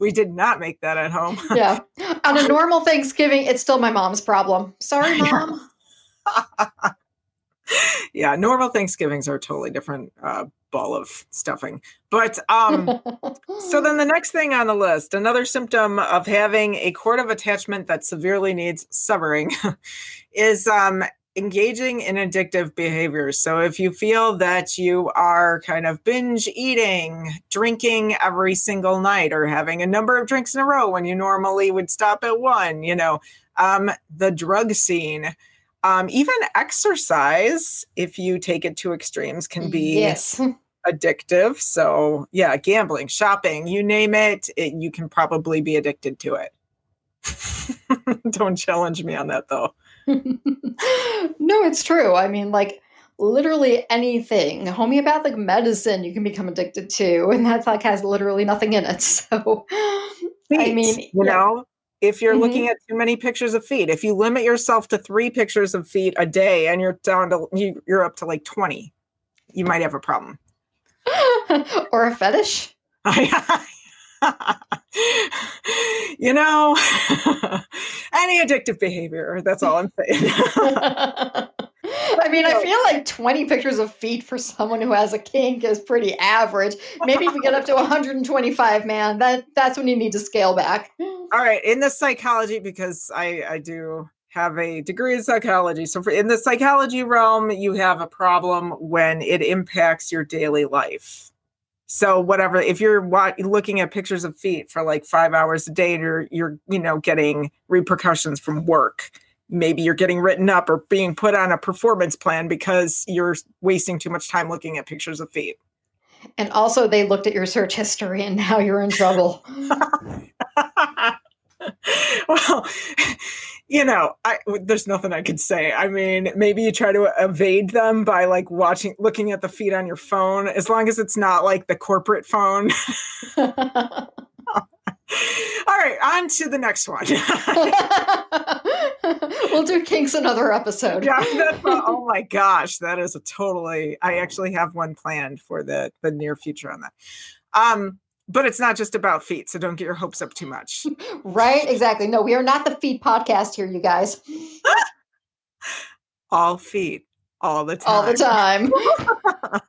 we did not make that at home. yeah. On a normal Thanksgiving, it's still my mom's problem. Sorry, mom. yeah, normal Thanksgivings are totally different uh, ball of stuffing. But um, so then the next thing on the list, another symptom of having a cord of attachment that severely needs severing, is um, engaging in addictive behaviors. So if you feel that you are kind of binge eating, drinking every single night, or having a number of drinks in a row when you normally would stop at one, you know, um, the drug scene. Um, even exercise, if you take it to extremes, can be yes. addictive. So, yeah, gambling, shopping, you name it, it you can probably be addicted to it. Don't challenge me on that though. no, it's true. I mean, like literally anything homeopathic medicine you can become addicted to, and that's like has literally nothing in it. So, I mean, you yeah. know, if you're Mhm. looking at too many pictures of feet, if you limit yourself to three pictures of feet a day and you're down to you, you're up to like 20, you might have a problem. or a fetish? you know, any addictive behavior. That's all I'm saying. I mean, I feel like 20 pictures of feet for someone who has a kink is pretty average. Maybe if we get up to 125, man, that that's when you need to scale back. All right, in the psychology, because I I do have a degree in psychology. So for, in the psychology realm, you have a problem when it impacts your daily life. So whatever, if you're wa- looking at pictures of feet for like five hours a day, you're you're you know getting repercussions from work maybe you're getting written up or being put on a performance plan because you're wasting too much time looking at pictures of feet. And also, they looked at your search history and now you're in trouble. well, you know, I, there's nothing I could say. I mean, maybe you try to evade them by like watching, looking at the feed on your phone, as long as it's not like the corporate phone. All right, on to the next one. we'll do kinks another episode. Yeah, a, oh my gosh, that is a totally. I actually have one planned for the the near future on that. Um, but it's not just about feet, so don't get your hopes up too much. right? Exactly. No, we are not the feet podcast here, you guys. all feet, all the time. All the time.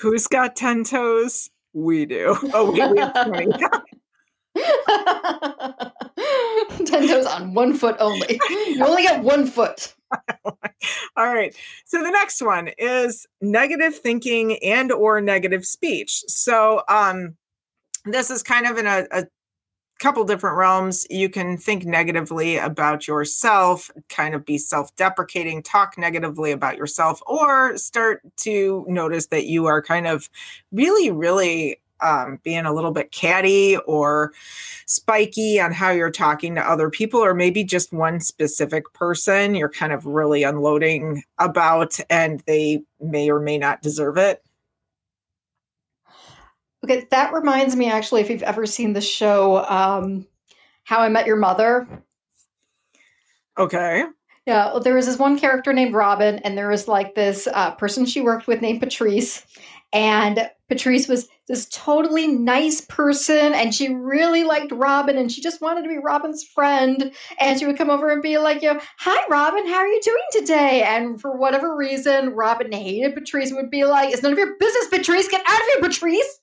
Who's got ten toes? We do. Oh, we, we have twenty. Ten toes on one foot only. You only get one foot. All right. So the next one is negative thinking and or negative speech. So um this is kind of in a, a couple different realms. You can think negatively about yourself, kind of be self-deprecating, talk negatively about yourself, or start to notice that you are kind of really, really um, being a little bit catty or spiky on how you're talking to other people, or maybe just one specific person you're kind of really unloading about and they may or may not deserve it. Okay, that reminds me actually, if you've ever seen the show um, How I Met Your Mother. Okay. Yeah, well, there was this one character named Robin, and there was like this uh, person she worked with named Patrice. And Patrice was this totally nice person, and she really liked Robin, and she just wanted to be Robin's friend. And she would come over and be like, "You know, hi, Robin, how are you doing today?" And for whatever reason, Robin hated Patrice and would be like, "It's none of your business, Patrice. Get out of here, Patrice."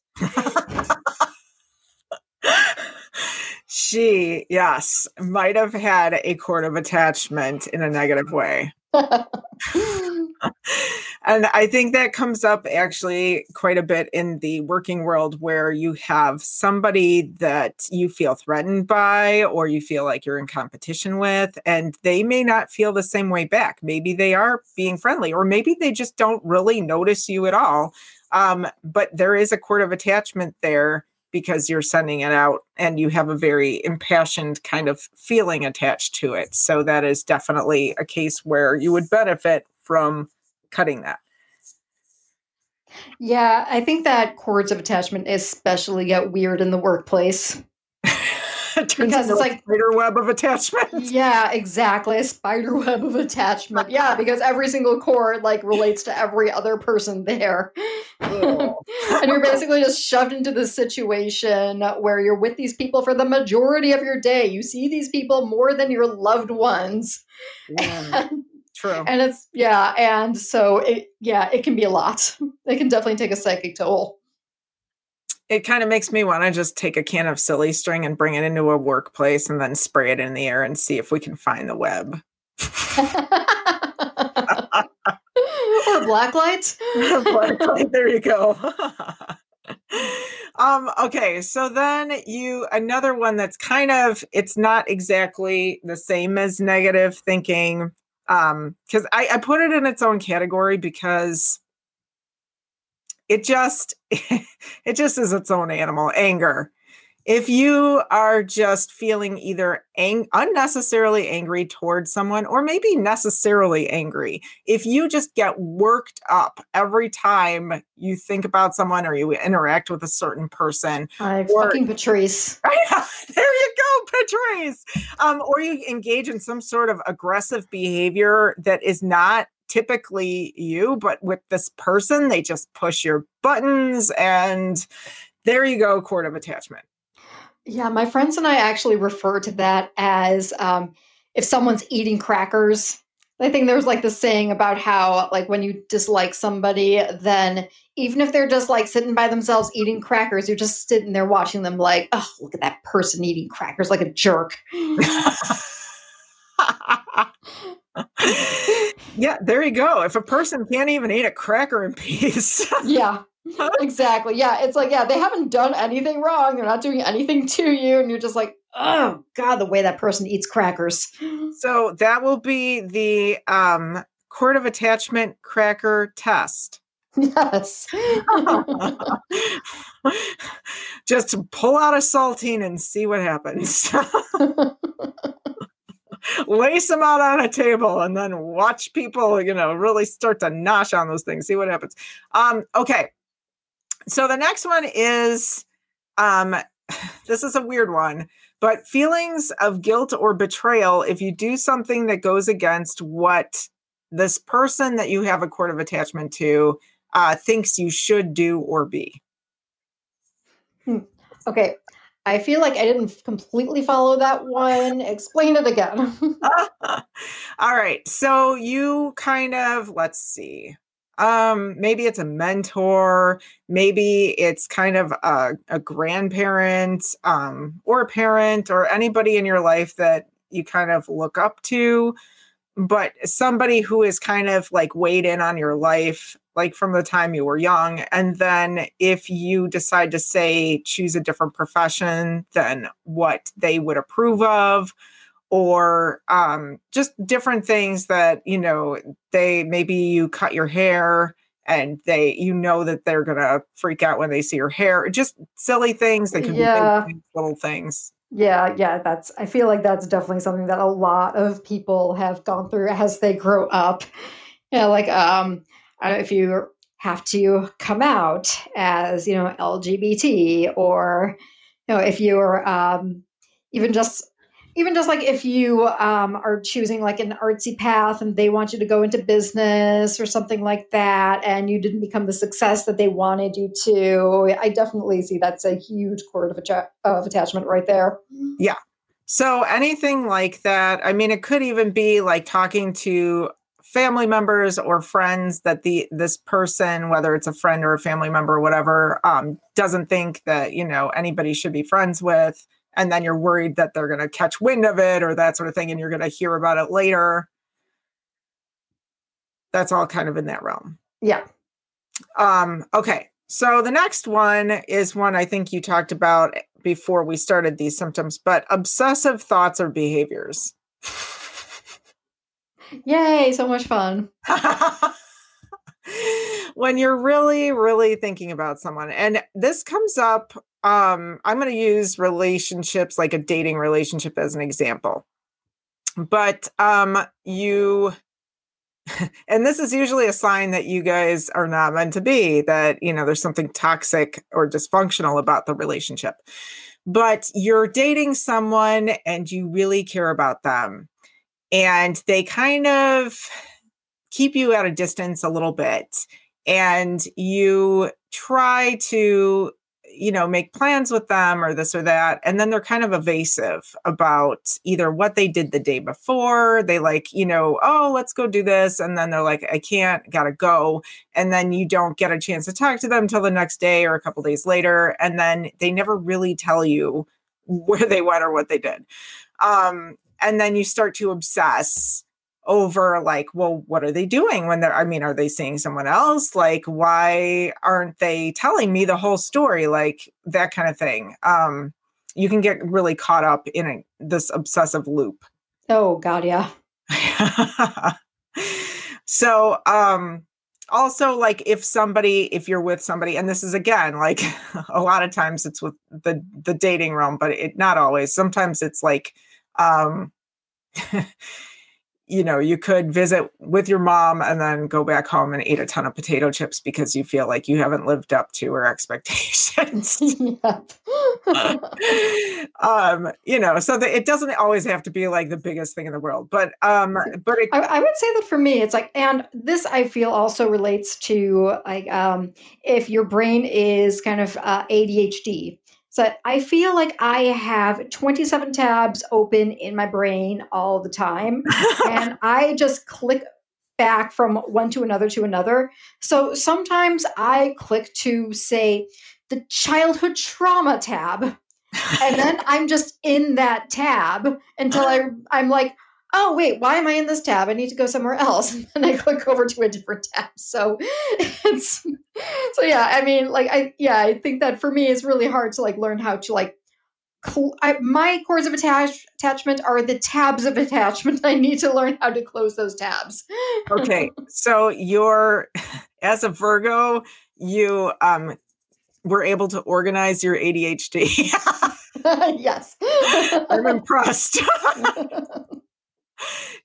She, yes, might have had a cord of attachment in a negative way. and I think that comes up actually quite a bit in the working world where you have somebody that you feel threatened by or you feel like you're in competition with, and they may not feel the same way back. Maybe they are being friendly, or maybe they just don't really notice you at all. Um, but there is a cord of attachment there because you're sending it out and you have a very impassioned kind of feeling attached to it. So that is definitely a case where you would benefit from cutting that. Yeah, I think that cords of attachment especially get weird in the workplace. because it's like spider web of attachment. Yeah, exactly. A spider web of attachment. Yeah, because every single cord like relates to every other person there. and you're basically just shoved into this situation where you're with these people for the majority of your day. You see these people more than your loved ones. Yeah. And, True. And it's yeah, and so it yeah, it can be a lot. It can definitely take a psychic toll it kind of makes me want to just take a can of silly string and bring it into a workplace and then spray it in the air and see if we can find the web. or black lights. there you go. um okay so then you another one that's kind of it's not exactly the same as negative thinking um because I, I put it in its own category because it just it just is its own animal anger. If you are just feeling either ang- unnecessarily angry towards someone or maybe necessarily angry if you just get worked up every time you think about someone or you interact with a certain person uh, or, fucking patrice. There you go patrice! Um, or you engage in some sort of aggressive behavior that is not typically you, but with this person, they just push your buttons and there you go, cord of attachment. Yeah, my friends and I actually refer to that as um, if someone's eating crackers. I think there's like the saying about how, like, when you dislike somebody, then even if they're just like sitting by themselves eating crackers, you're just sitting there watching them, like, oh, look at that person eating crackers like a jerk. yeah, there you go. If a person can't even eat a cracker in peace. yeah. Exactly. Yeah. It's like, yeah, they haven't done anything wrong. They're not doing anything to you. And you're just like, oh God, the way that person eats crackers. So that will be the um cord of attachment cracker test. Yes. Just pull out a saltine and see what happens lace them out on a table and then watch people, you know, really start to nosh on those things, see what happens. Um, okay. So the next one is um this is a weird one, but feelings of guilt or betrayal if you do something that goes against what this person that you have a cord of attachment to uh, thinks you should do or be. Hmm. Okay. I feel like I didn't completely follow that one. Explain it again. All right. So you kind of, let's see. Um, maybe it's a mentor, maybe it's kind of a, a grandparent, um, or a parent, or anybody in your life that you kind of look up to, but somebody who is kind of like weighed in on your life like from the time you were young. And then if you decide to say choose a different profession than what they would approve of, or um, just different things that, you know, they maybe you cut your hair and they you know that they're gonna freak out when they see your hair just silly things they can yeah. be little things yeah yeah that's i feel like that's definitely something that a lot of people have gone through as they grow up yeah like um if you have to come out as you know LGBT or you know if you're um, even just even just like if you um, are choosing like an artsy path and they want you to go into business or something like that and you didn't become the success that they wanted you to i definitely see that's a huge cord of, of attachment right there. Yeah. So anything like that i mean it could even be like talking to family members or friends that the this person whether it's a friend or a family member or whatever um, doesn't think that you know anybody should be friends with and then you're worried that they're going to catch wind of it or that sort of thing and you're going to hear about it later. That's all kind of in that realm. Yeah. Um okay. So the next one is one i think you talked about before we started these symptoms but obsessive thoughts or behaviors Yay, so much fun. when you're really, really thinking about someone, and this comes up, um, I'm going to use relationships like a dating relationship as an example. But um, you, and this is usually a sign that you guys are not meant to be, that, you know, there's something toxic or dysfunctional about the relationship. But you're dating someone and you really care about them and they kind of keep you at a distance a little bit and you try to you know make plans with them or this or that and then they're kind of evasive about either what they did the day before they like you know oh let's go do this and then they're like i can't gotta go and then you don't get a chance to talk to them until the next day or a couple days later and then they never really tell you where they went or what they did. Um and then you start to obsess over like well what are they doing when they're i mean are they seeing someone else? Like why aren't they telling me the whole story? Like that kind of thing. Um you can get really caught up in a, this obsessive loop. Oh god yeah. So um also like if somebody if you're with somebody and this is again like a lot of times it's with the the dating realm but it not always. Sometimes it's like um you know, you could visit with your mom and then go back home and eat a ton of potato chips because you feel like you haven't lived up to her expectations. um, you know, so that it doesn't always have to be like the biggest thing in the world, but um, but it, I, I, would say that for me, it's like, and this I feel also relates to like um, if your brain is kind of uh, ADHD. So I feel like I have 27 tabs open in my brain all the time. and I just click back from one to another to another. So sometimes I click to say the childhood trauma tab. and then I'm just in that tab until I I'm like, oh wait why am i in this tab? I need to go somewhere else. And i click over to a different tab. So it's so yeah i mean like i yeah i think that for me it's really hard to like learn how to like cl- I, my cords of attach- attachment are the tabs of attachment. I need to learn how to close those tabs. Okay so you're as a virgo you um were able to organize your adhd yes. I'm impressed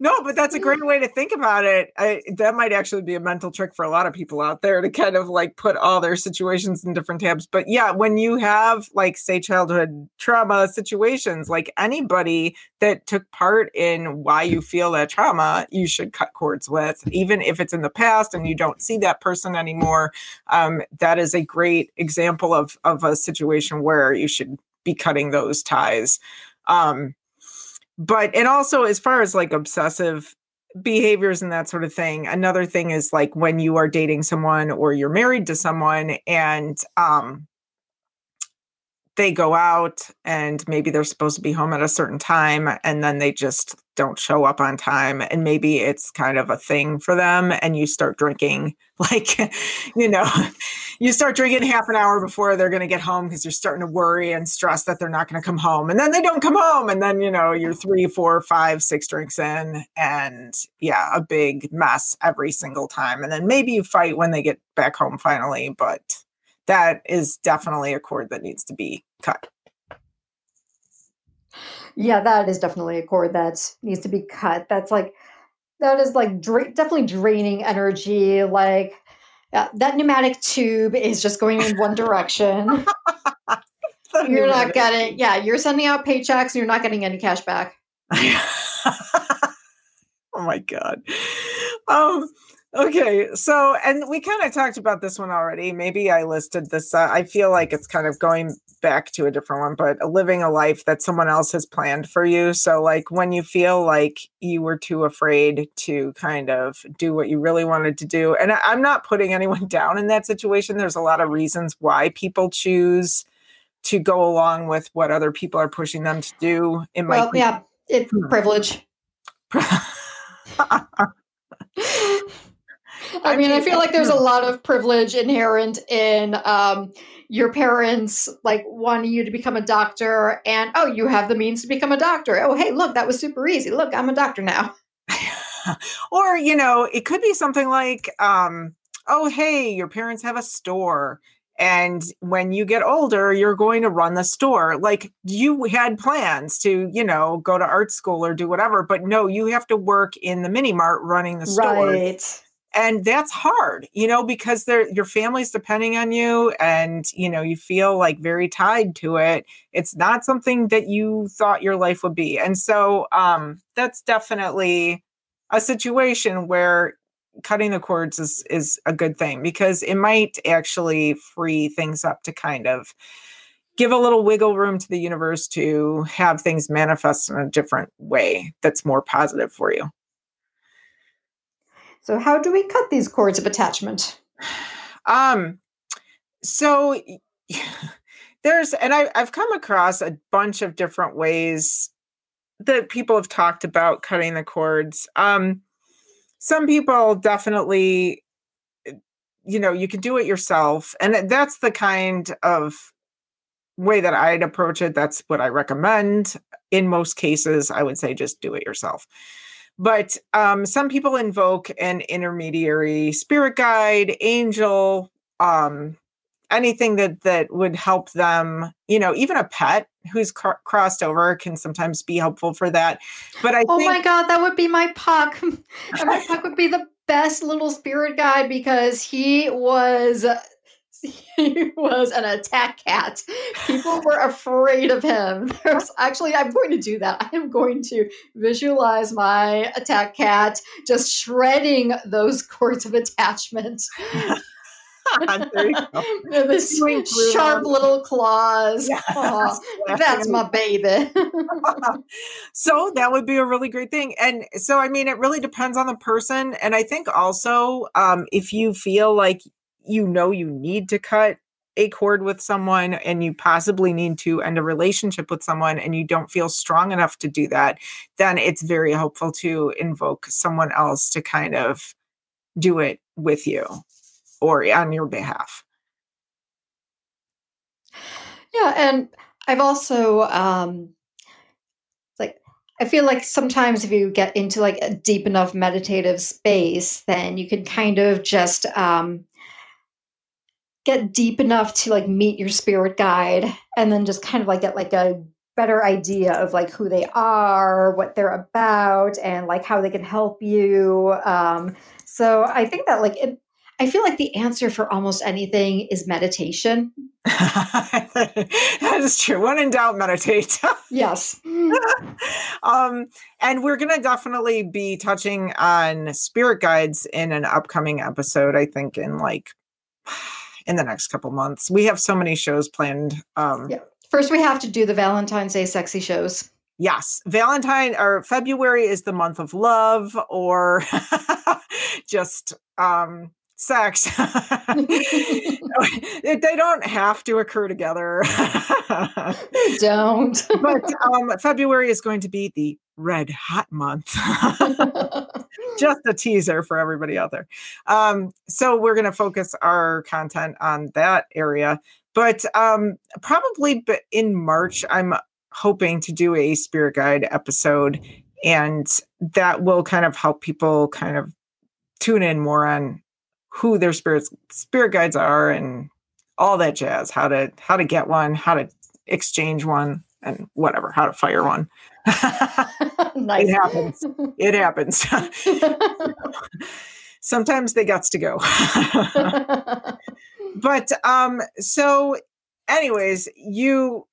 no, but that's a great way to think about it. I, that might actually be a mental trick for a lot of people out there to kind of like put all their situations in different tabs. But yeah, when you have like, say, childhood trauma situations, like anybody that took part in why you feel that trauma, you should cut cords with, even if it's in the past and you don't see that person anymore. Um, that is a great example of of a situation where you should be cutting those ties. Um, but and also as far as like obsessive behaviors and that sort of thing another thing is like when you are dating someone or you're married to someone and um they go out and maybe they're supposed to be home at a certain time and then they just don't show up on time and maybe it's kind of a thing for them and you start drinking like you know you start drinking half an hour before they're going to get home because you're starting to worry and stress that they're not going to come home and then they don't come home and then you know you're three four five six drinks in and yeah a big mess every single time and then maybe you fight when they get back home finally but that is definitely a cord that needs to be cut. Yeah, that is definitely a cord that needs to be cut. That's like that is like dra- definitely draining energy. Like yeah, that pneumatic tube is just going in one direction. you're not getting yeah, you're sending out paychecks and you're not getting any cash back. oh my god. Um Okay, so and we kind of talked about this one already. Maybe I listed this. Uh, I feel like it's kind of going back to a different one, but living a life that someone else has planned for you. So, like when you feel like you were too afraid to kind of do what you really wanted to do, and I, I'm not putting anyone down in that situation. There's a lot of reasons why people choose to go along with what other people are pushing them to do. It well, be- yeah, it's hmm. privilege. I mean, I feel like there's a lot of privilege inherent in um, your parents like wanting you to become a doctor, and oh, you have the means to become a doctor. Oh, hey, look, that was super easy. Look, I'm a doctor now. or you know, it could be something like, um, oh, hey, your parents have a store. And when you get older, you're going to run the store. Like you had plans to, you know, go to art school or do whatever, but no, you have to work in the mini mart running the store. Right and that's hard you know because they're your family's depending on you and you know you feel like very tied to it. It's not something that you thought your life would be and so um that's definitely a situation where cutting the cords is is a good thing because it might actually free things up to kind of give a little wiggle room to the universe to have things manifest in a different way that's more positive for you so how do we cut these cords of attachment? Um so there's and I, I've come across a bunch of different ways that people have talked about cutting the cords. Um some people definitely you know you can do it yourself and that's the kind of way that i'd approach it that's what i recommend in most cases i would say just do it yourself but um, some people invoke an intermediary spirit guide, angel, um, anything that that would help them. You know, even a pet who's cr- crossed over can sometimes be helpful for that. But I oh think, my god, that would be my puck. my puck would be the best little spirit guide because he was he was an attack cat. People were afraid of him. There's actually, I'm going to do that. I am going to visualize my attack cat just shredding those cords of attachment. this sharp little claws. Yes. Oh, that's my baby. so that would be a really great thing. And so, I mean, it really depends on the person. And I think also, um, if you feel like you know you need to cut a cord with someone and you possibly need to end a relationship with someone and you don't feel strong enough to do that, then it's very helpful to invoke someone else to kind of do it with you or on your behalf. Yeah, and I've also um like I feel like sometimes if you get into like a deep enough meditative space, then you can kind of just um get deep enough to like meet your spirit guide and then just kind of like get like a better idea of like who they are, what they're about, and like how they can help you. Um, so I think that like it, I feel like the answer for almost anything is meditation. that is true. When in doubt, meditate. yes. um, and we're going to definitely be touching on spirit guides in an upcoming episode, I think, in like in the next couple months. We have so many shows planned. Um, yeah. First, we have to do the Valentine's Day sexy shows. Yes, Valentine or February is the month of love, or just um, sex. they don't have to occur together. don't. but um, February is going to be the red hot month. Just a teaser for everybody out there. Um, so we're going to focus our content on that area. But um, probably in March, I'm hoping to do a spirit guide episode, and that will kind of help people kind of tune in more on who their spirits spirit guides are and all that jazz. How to how to get one how to exchange one and whatever how to fire one. Nice. it happens. It happens. Sometimes they guts to go. But um so anyways you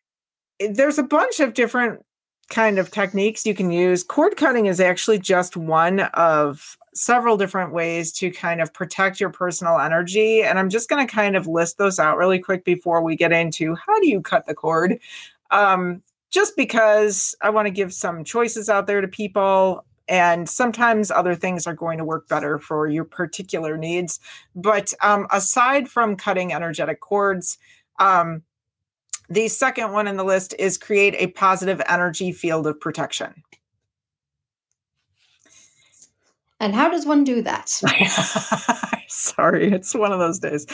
there's a bunch of different kind of techniques you can use. Cord cutting is actually just one of several different ways to kind of protect your personal energy. And I'm just going to kind of list those out really quick before we get into how do you cut the cord. Um, just because I want to give some choices out there to people. And sometimes other things are going to work better for your particular needs. But um, aside from cutting energetic cords, um, the second one in the list is create a positive energy field of protection. And how does one do that? Sorry, it's one of those days.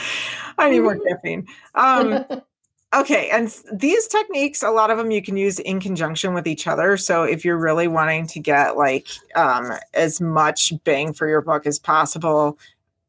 I need more caffeine. Um, okay, and these techniques, a lot of them you can use in conjunction with each other. So if you're really wanting to get like um, as much bang for your buck as possible,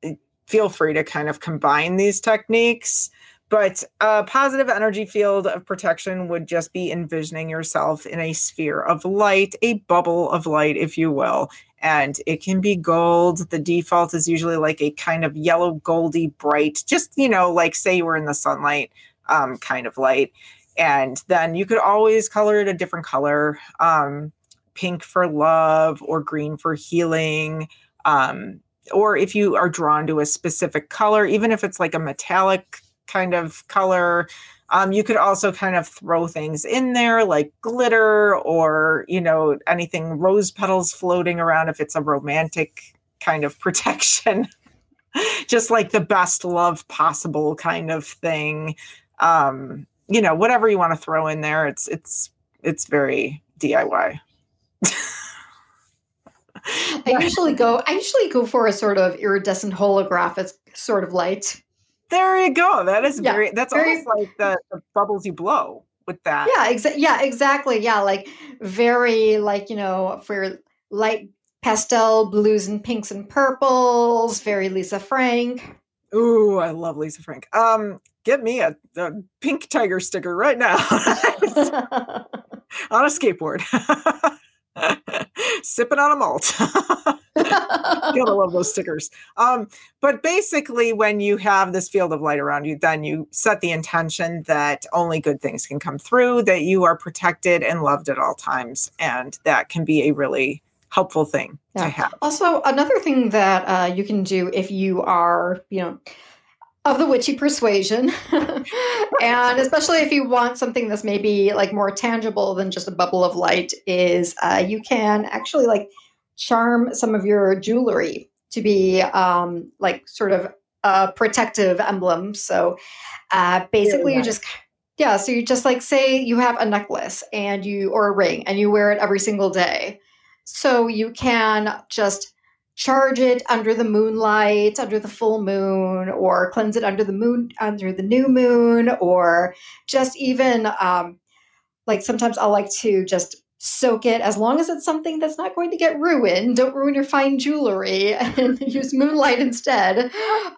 eh, feel free to kind of combine these techniques. But a positive energy field of protection would just be envisioning yourself in a sphere of light, a bubble of light, if you will, and it can be gold. The default is usually like a kind of yellow, goldy, bright, just, you know, like say you were in the sunlight um, kind of light. And then you could always color it a different color um, pink for love or green for healing. Um, or if you are drawn to a specific color, even if it's like a metallic kind of color, um, you could also kind of throw things in there like glitter or, you know, anything rose petals floating around if it's a romantic kind of protection. Just like the best love possible kind of thing. Um, you know, whatever you want to throw in there, it's it's it's very DIY. I usually go I usually go for a sort of iridescent holographic sort of light. There you go. That is yeah, very. That's very, almost like the, the, bubbles you blow with that. Yeah. Exa- yeah. Exactly. Yeah. Like very like you know for light pastel blues and pinks and purples. Very Lisa Frank. Ooh, I love Lisa Frank. Um, get me a, a pink tiger sticker right now on a skateboard. Sipping on a malt. Gotta love those stickers. Um, but basically, when you have this field of light around you, then you set the intention that only good things can come through, that you are protected and loved at all times. And that can be a really helpful thing yeah. to have. Also, another thing that uh, you can do if you are, you know, of the witchy persuasion. and especially if you want something that's maybe like more tangible than just a bubble of light, is uh, you can actually like charm some of your jewelry to be um, like sort of a protective emblem. So uh, basically, you just yeah. So you just like say you have a necklace and you or a ring and you wear it every single day. So you can just charge it under the moonlight, under the full moon, or cleanse it under the moon, under the new moon, or just even um, like sometimes I'll like to just soak it as long as it's something that's not going to get ruined. Don't ruin your fine jewelry and use moonlight instead.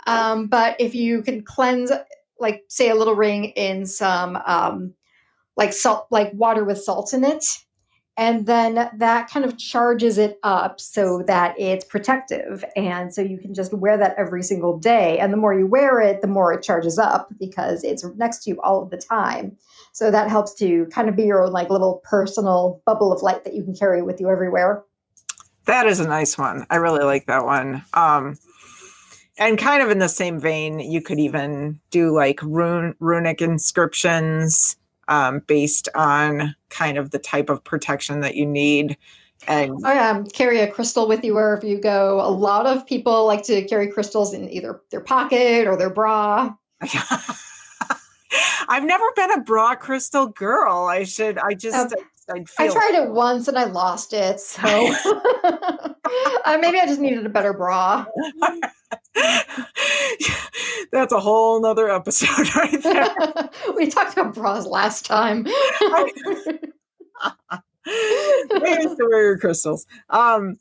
Um, but if you can cleanse, like say a little ring in some um, like salt, like water with salt in it, and then that kind of charges it up so that it's protective and so you can just wear that every single day and the more you wear it the more it charges up because it's next to you all of the time so that helps to kind of be your own like little personal bubble of light that you can carry with you everywhere that is a nice one i really like that one um and kind of in the same vein you could even do like rune runic inscriptions um, based on kind of the type of protection that you need. And oh yeah, carry a crystal with you wherever you go. A lot of people like to carry crystals in either their pocket or their bra. I've never been a bra crystal girl. I should. I just. Um, I, I tried it once and I lost it. So uh, maybe I just needed a better bra. That's a whole nother episode right there. we talked about bras last time. To wear your crystals. Um,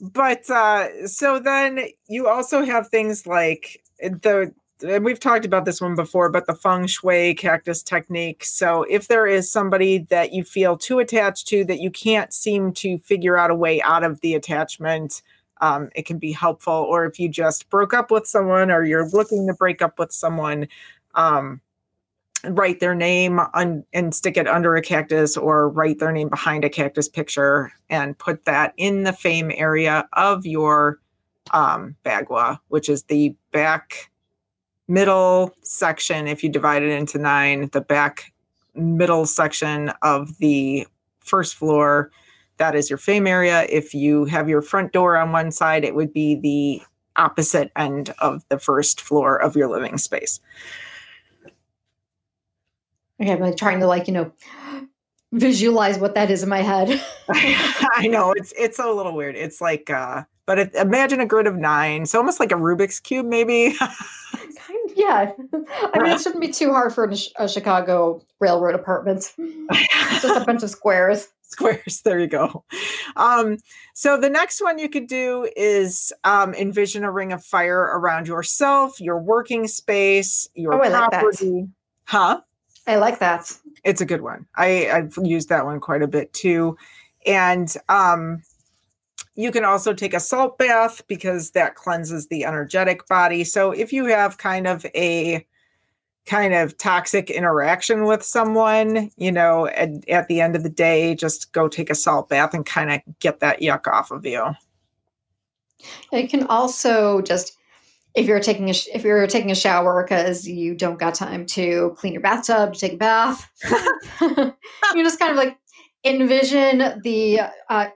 but uh, so then you also have things like the and we've talked about this one before, but the feng shui cactus technique. So, if there is somebody that you feel too attached to that you can't seem to figure out a way out of the attachment, um, it can be helpful. Or if you just broke up with someone or you're looking to break up with someone, um, write their name and stick it under a cactus or write their name behind a cactus picture and put that in the fame area of your um, bagua, which is the back middle section. If you divide it into nine, the back middle section of the first floor that is your fame area. If you have your front door on one side, it would be the opposite end of the first floor of your living space. Okay, I'm like trying to like, you know, visualize what that is in my head. I know it's it's a little weird. It's like uh but it, imagine a grid of 9, so almost like a Rubik's cube maybe. yeah. I mean, it shouldn't be too hard for a Chicago railroad apartment. It's just a bunch of squares squares. There you go. Um, so the next one you could do is um, envision a ring of fire around yourself, your working space, your oh, I property. Like huh? I like that. It's a good one. I, I've used that one quite a bit too. And um, you can also take a salt bath because that cleanses the energetic body. So if you have kind of a kind of toxic interaction with someone, you know, at, at the end of the day, just go take a salt bath and kind of get that yuck off of you. You can also just if you're taking a if you're taking a shower because you don't got time to clean your bathtub to take a bath, you just kind of like envision the uh,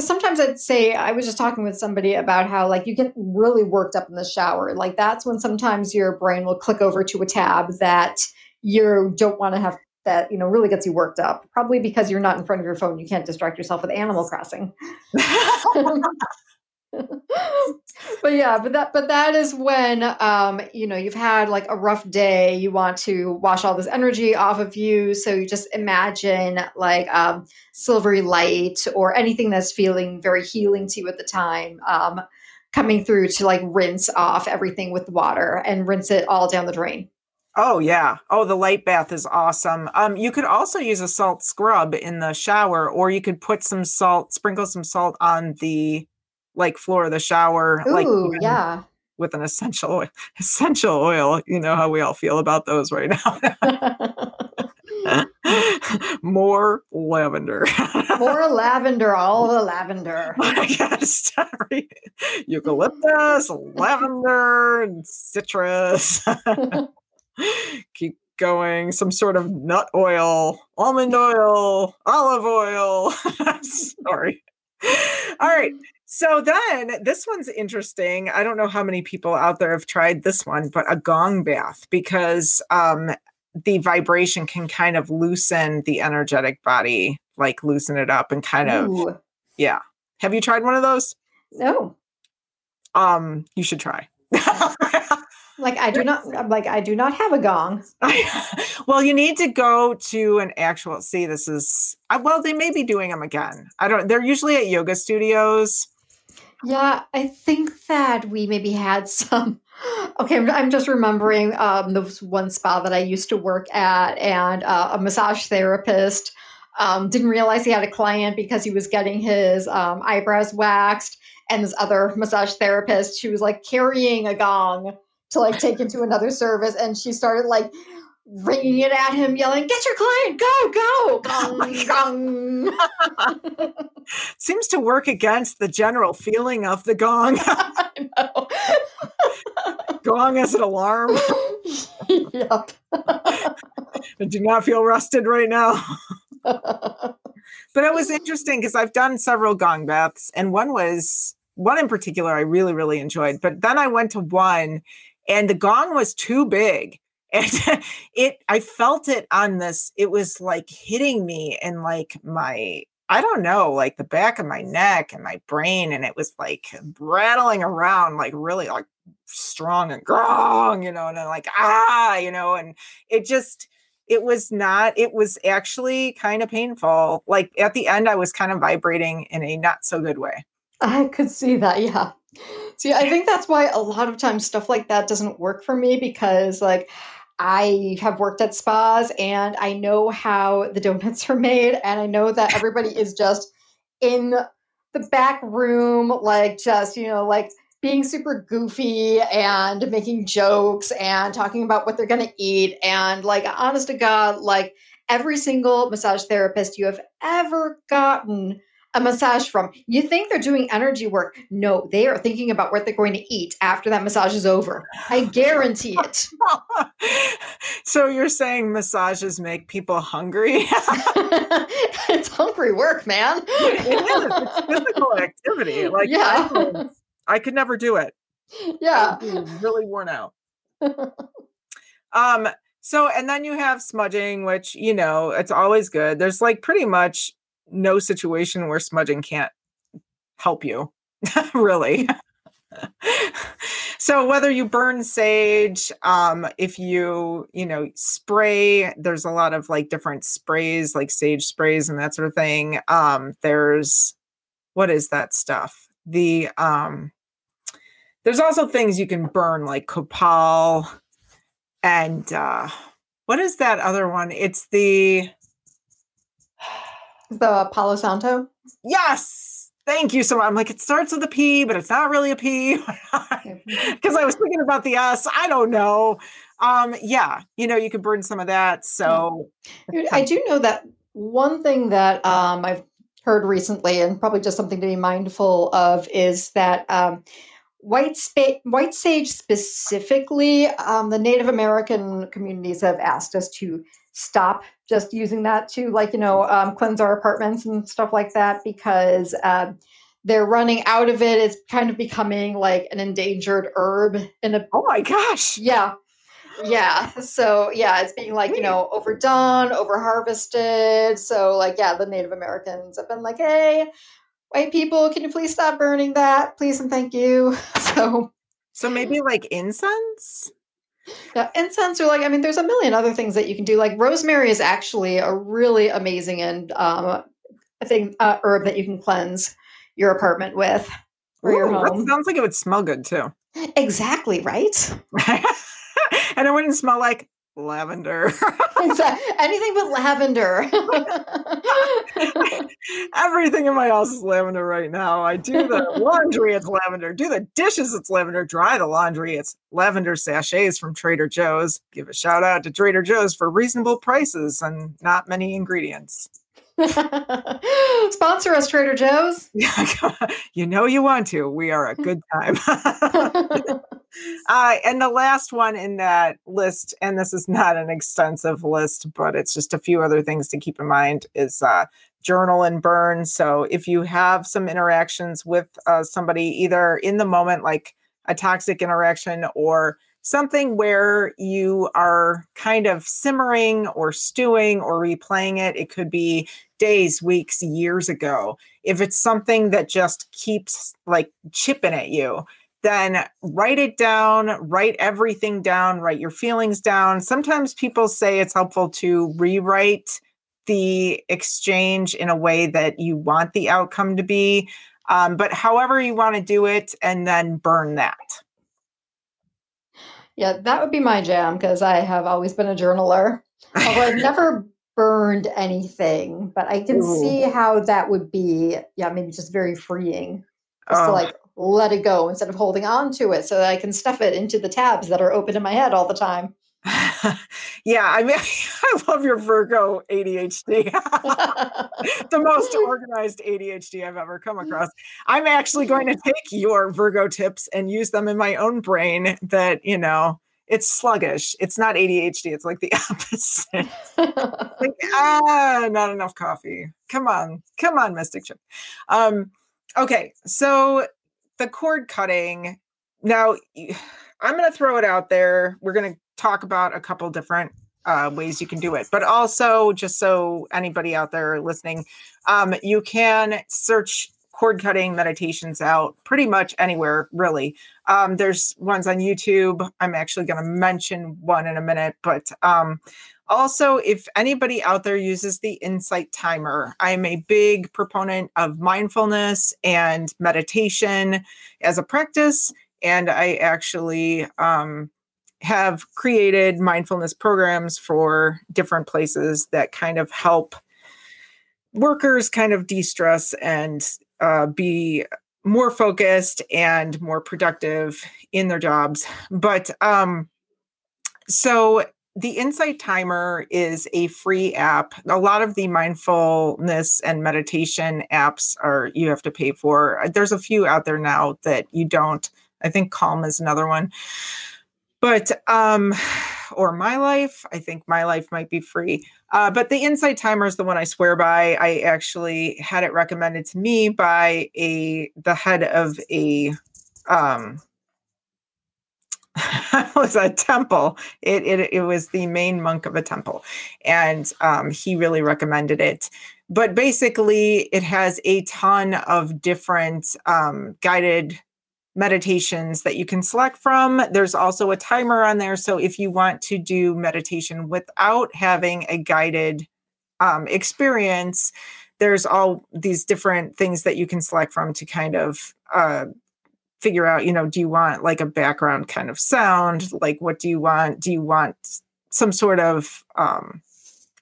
because sometimes I'd say I was just talking with somebody about how like you get really worked up in the shower. Like that's when sometimes your brain will click over to a tab that you don't want to have that you know really gets you worked up. Probably because you're not in front of your phone, you can't distract yourself with Animal Crossing. but yeah, but that but that is when um, you know you've had like a rough day. You want to wash all this energy off of you, so you just imagine like um, silvery light or anything that's feeling very healing to you at the time um, coming through to like rinse off everything with water and rinse it all down the drain. Oh yeah. Oh, the light bath is awesome. Um, you could also use a salt scrub in the shower, or you could put some salt, sprinkle some salt on the like floor of the shower, like Ooh, even yeah. with an essential oil. Essential oil. You know how we all feel about those right now. More lavender. More lavender, all the lavender. I gotta stop. Eucalyptus, lavender, and citrus. Keep going. Some sort of nut oil, almond oil, olive oil. Sorry. All right. So then this one's interesting. I don't know how many people out there have tried this one, but a gong bath because um, the vibration can kind of loosen the energetic body, like loosen it up and kind of yeah. Have you tried one of those? no. Um, you should try. Like I do not like I do not have a gong. well, you need to go to an actual. See, this is uh, well, they may be doing them again. I don't. They're usually at yoga studios. Yeah, I think that we maybe had some. Okay, I'm, I'm just remembering um, was one spa that I used to work at, and uh, a massage therapist um, didn't realize he had a client because he was getting his um, eyebrows waxed, and this other massage therapist, she was like carrying a gong to like take into another service, and she started like ringing it at him, yelling, "Get your client, go, go, oh gong, gong." Seems to work against the general feeling of the gong. I know. gong as an alarm. yep. I do not feel rested right now. But it was interesting because I've done several gong baths, and one was one in particular I really, really enjoyed. But then I went to one, and the gong was too big. And it, I felt it on this, it was like hitting me in like my, I don't know, like the back of my neck and my brain. And it was like rattling around, like really like strong and gong, you know, and I'm like, ah, you know, and it just, it was not it was actually kind of painful like at the end i was kind of vibrating in a not so good way I could see that. Yeah. See, I think that's why a lot of times stuff like that doesn't work for me because, like, I have worked at spas and I know how the donuts are made, and I know that everybody is just in the back room, like, just, you know, like being super goofy and making jokes and talking about what they're going to eat. And, like, honest to God, like, every single massage therapist you have ever gotten a massage from. You think they're doing energy work. No, they are thinking about what they're going to eat after that massage is over. I guarantee it. so you're saying massages make people hungry it's hungry work, man. it is it's physical activity like Yeah. I, could- I could never do it yeah. Really worn out um so and then you have smudging which you know it's always good there's like pretty much no situation where smudging can't help you really. So whether you burn sage um if you you know spray there's a lot of like different sprays like sage sprays and that sort of thing. Um there's what is that stuff? The um there's also things you can burn like copal and uh what is that other one? It's the The Palo Santo. yes! Thank you so much. I'm like it starts with a p but it's not really a p. Because i was thinking about the s. I don't know. Um yeah you know you could burn some of that so I do know that one thing that um, I've heard recently, and probably just something to be mindful of, is that um, white spa- white sage specifically, um, the Native American communities have asked us to stop just using that to, like you know, um, cleanse our apartments and stuff like that because. Um, they're running out of it. It's kind of becoming like an endangered herb in a oh my gosh yeah. Yeah. So yeah, it's being like, you know, overdone, over harvested. So like, yeah, the Native Americans have been like, hey, white people, can you please stop burning that? Please and thank you. So so maybe like incense yeah, incense or like, I mean, there's a million other things that you can do. Like rosemary is actually a really amazing and um I think uh, herb that you can cleanse your apartment with or your Ooh, that home. sounds like it would smell good too Exactly, right? and it wouldn't smell like lavender. Anything but lavender. Everything in my house is lavender right now. I do the laundry, it's lavender. Do the dishes, it's lavender. Dry the laundry, it's lavender sachets from Trader Joe's. Give a shout out to Trader Joe's for reasonable prices and not many ingredients. Sponsor us, Trader Joe's. Yeah, you know you want to. We are a good time. Uh, and the last one in that list, and this is not an extensive list, but it's just a few other things to keep in mind, is uh, journal and burn. So if you have some interactions with uh, somebody, either in the moment, like a toxic interaction, or something where you are kind of simmering or stewing or replaying it. It could be days, weeks, years ago. If it's something that just keeps like chipping at you, then write it down, write everything down, write your feelings down. Sometimes people say it's helpful to rewrite the exchange in a way that you want the outcome to be. Um, but however you want to do it, and then burn that. Yeah, that would be my jam because I have always been a journaler. Although I've never burned anything, but I can Ooh. see how that would be, yeah, maybe just very freeing. Just oh. to like let it go instead of holding on to it so that I can stuff it into the tabs that are open in my head all the time. yeah, I mean, I love your Virgo ADHD. the most organized ADHD I've ever come across. I'm actually going to take your Virgo tips and use them in my own brain that, you know, it's sluggish. It's not ADHD. It's like the opposite. like, ah, not enough coffee. Come on. Come on, Mystic Chick. Um, okay. So the cord cutting. Now, I'm going to throw it out there. We're going to talk about a couple different uh, ways you can do it, but also just so anybody out there listening, um, you can search cord cutting meditations out pretty much anywhere, really. Um, there's ones on YouTube. I'm actually going to mention one in a minute, but um, also, if anybody out there uses the Insight Timer, I'm a big proponent of mindfulness and meditation as a practice. And I actually um, have created mindfulness programs for different places that kind of help workers kind of de stress and uh, be more focused and more productive in their jobs. But um, so the Insight Timer is a free app. A lot of the mindfulness and meditation apps are you have to pay for. There's a few out there now that you don't. I think Calm is another one. But um or My Life, I think My Life might be free. Uh, but the Insight Timer is the one I swear by. I actually had it recommended to me by a the head of a um was a temple. It, it it was the main monk of a temple, and um, he really recommended it. But basically, it has a ton of different um, guided meditations that you can select from. There's also a timer on there, so if you want to do meditation without having a guided um, experience, there's all these different things that you can select from to kind of uh, figure out you know do you want like a background kind of sound like what do you want do you want some sort of um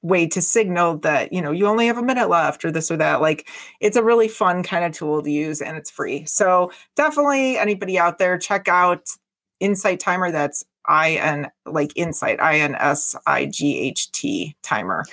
way to signal that you know you only have a minute left or this or that like it's a really fun kind of tool to use and it's free. So definitely anybody out there check out insight timer that's i n like insight i n s i g h t timer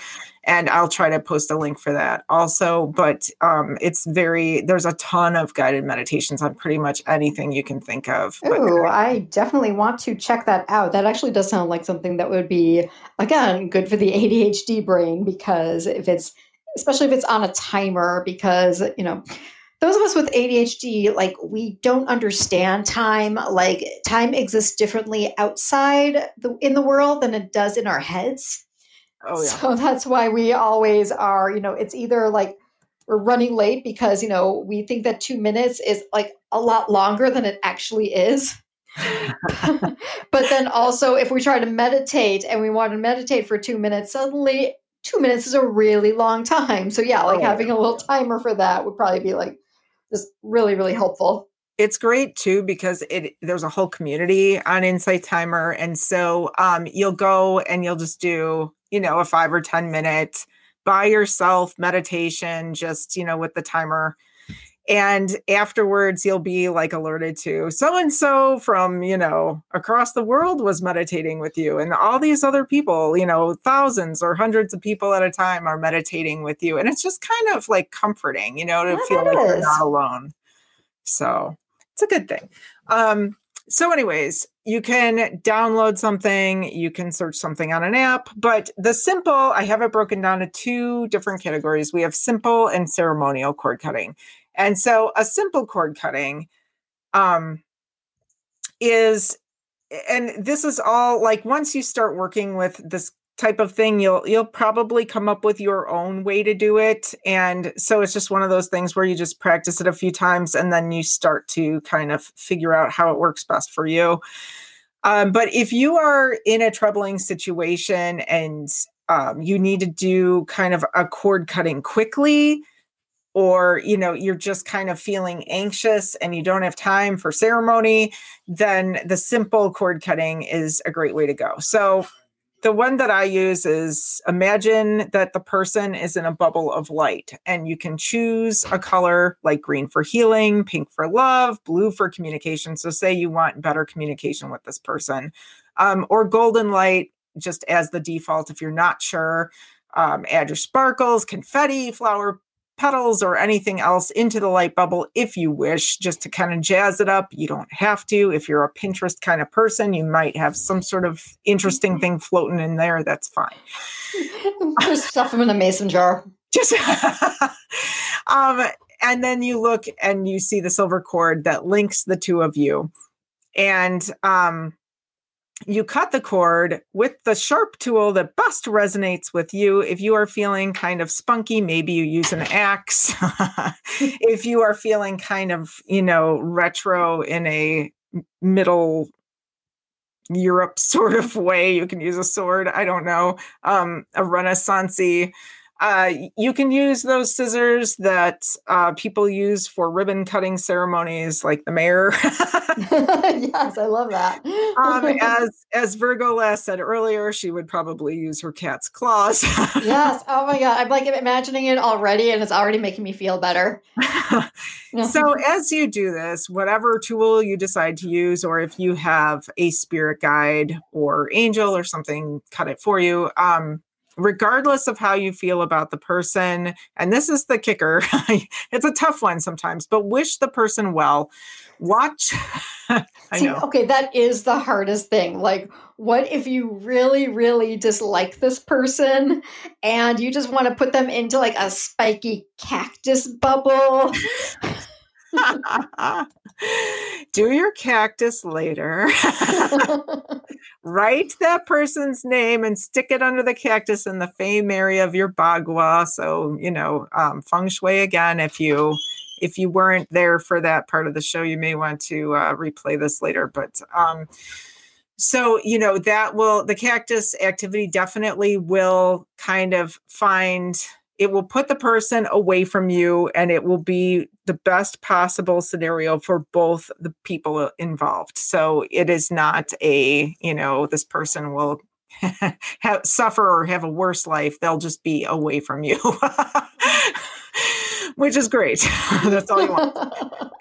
and I'll try to post a link for that also. But um, it's very there's a ton of guided meditations on pretty much anything you can think of. Oh, I definitely want to check that out. That actually does sound like something that would be again good for the ADHD brain because if it's especially if it's on a timer because you know those of us with ADHD, like we don't understand time. Like time exists differently outside the in the world than it does in our heads. Oh, yeah. So that's why we always are, you know, it's either like we're running late because, you know, we think that two minutes is like a lot longer than it actually is. but then also, if we try to meditate and we want to meditate for two minutes, suddenly two minutes is a really long time. So, yeah, like oh, having a little timer for that would probably be like just really, really helpful. it's great too because it there's a whole community on Insight Timer, and so um, you'll go and you'll just do you know a five or ten minute by yourself meditation, just you know with the timer. And afterwards you'll be like alerted to so and so from you know across the world was meditating with you. And all these other people you know thousands or hundreds of people at a time are meditating with you. And it's just kind of like comforting you know to feel like you're not alone. So it's a good thing. Um so anyways you can download something you can search something on an app but the simple i have it broken down to two different categories. We have simple and ceremonial cord cutting. And so a simple cord cutting um, is and this is all like once you start working with this type of thing you'll you'll probably come up with your own way to do it. And so it's just one of those things where you just practice it a few times and then you start to kind of figure out how it works best for you. Um, but if you are in a troubling situation and um, you need to do kind of a cord cutting quickly or you know you're just kind of feeling anxious and you don't have time for ceremony then the simple cord cutting is a great way to go. So the one that i use is imagine that the person is in a bubble of light and you can choose a color like green for healing pink for love blue for communication. So say you want better communication with this person um, or golden light just as the default if you're not sure um, add your sparkles confetti flower petals or anything else into the light bubble if you wish, just to kind of jazz it up. You don't have to. If you're a Pinterest kind of person, you might have some sort of interesting mm-hmm. thing floating in there. That's fine. just stuff them in a mason jar. Just um, and then you look and you see the silver cord that links the two of you. And um, you cut the cord with the sharp tool that best resonates with you. If you are feeling kind of spunky, maybe you use an axe. if you are feeling kind of, you know, retro in a middle Europe sort of way, you can use a sword. I don't know, um, a Renaissancey uh, you can use those scissors that uh, people use for ribbon cutting ceremonies, like the mayor. yes, I love that. um, as as Virgo Lass said earlier, she would probably use her cat's claws. yes. Oh my god, I'm like imagining it already, and it's already making me feel better. so as you do this, whatever tool you decide to use, or if you have a spirit guide or angel or something, cut it for you. Um, regardless of how you feel about the person. And this is the kicker it's a tough one sometimes, but wish the person well. Watch. See, know. okay, that is the hardest thing. Like, what if you really, really dislike this person and you just want to put them into like a spiky cactus bubble? Do your cactus later. Write that person's name and stick it under the cactus in the fame area of your bagua. So, you know, um, feng shui again. If you if you weren't there for that part of the show, you may want to uh, replay this later. But um, so you know that will the cactus activity definitely will kind of find it will put the person away from you and it will be the best possible scenario for both the people uh, involved. So it is not a you know this person will have, suffer or have a worse life. They'll just be away from you. Which is great. That's all you want.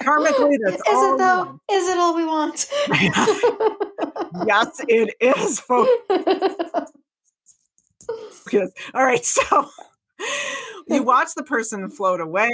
Karmically that's is all it though? is it all we want? Yes it is folks yes. All right so you watch the person float away,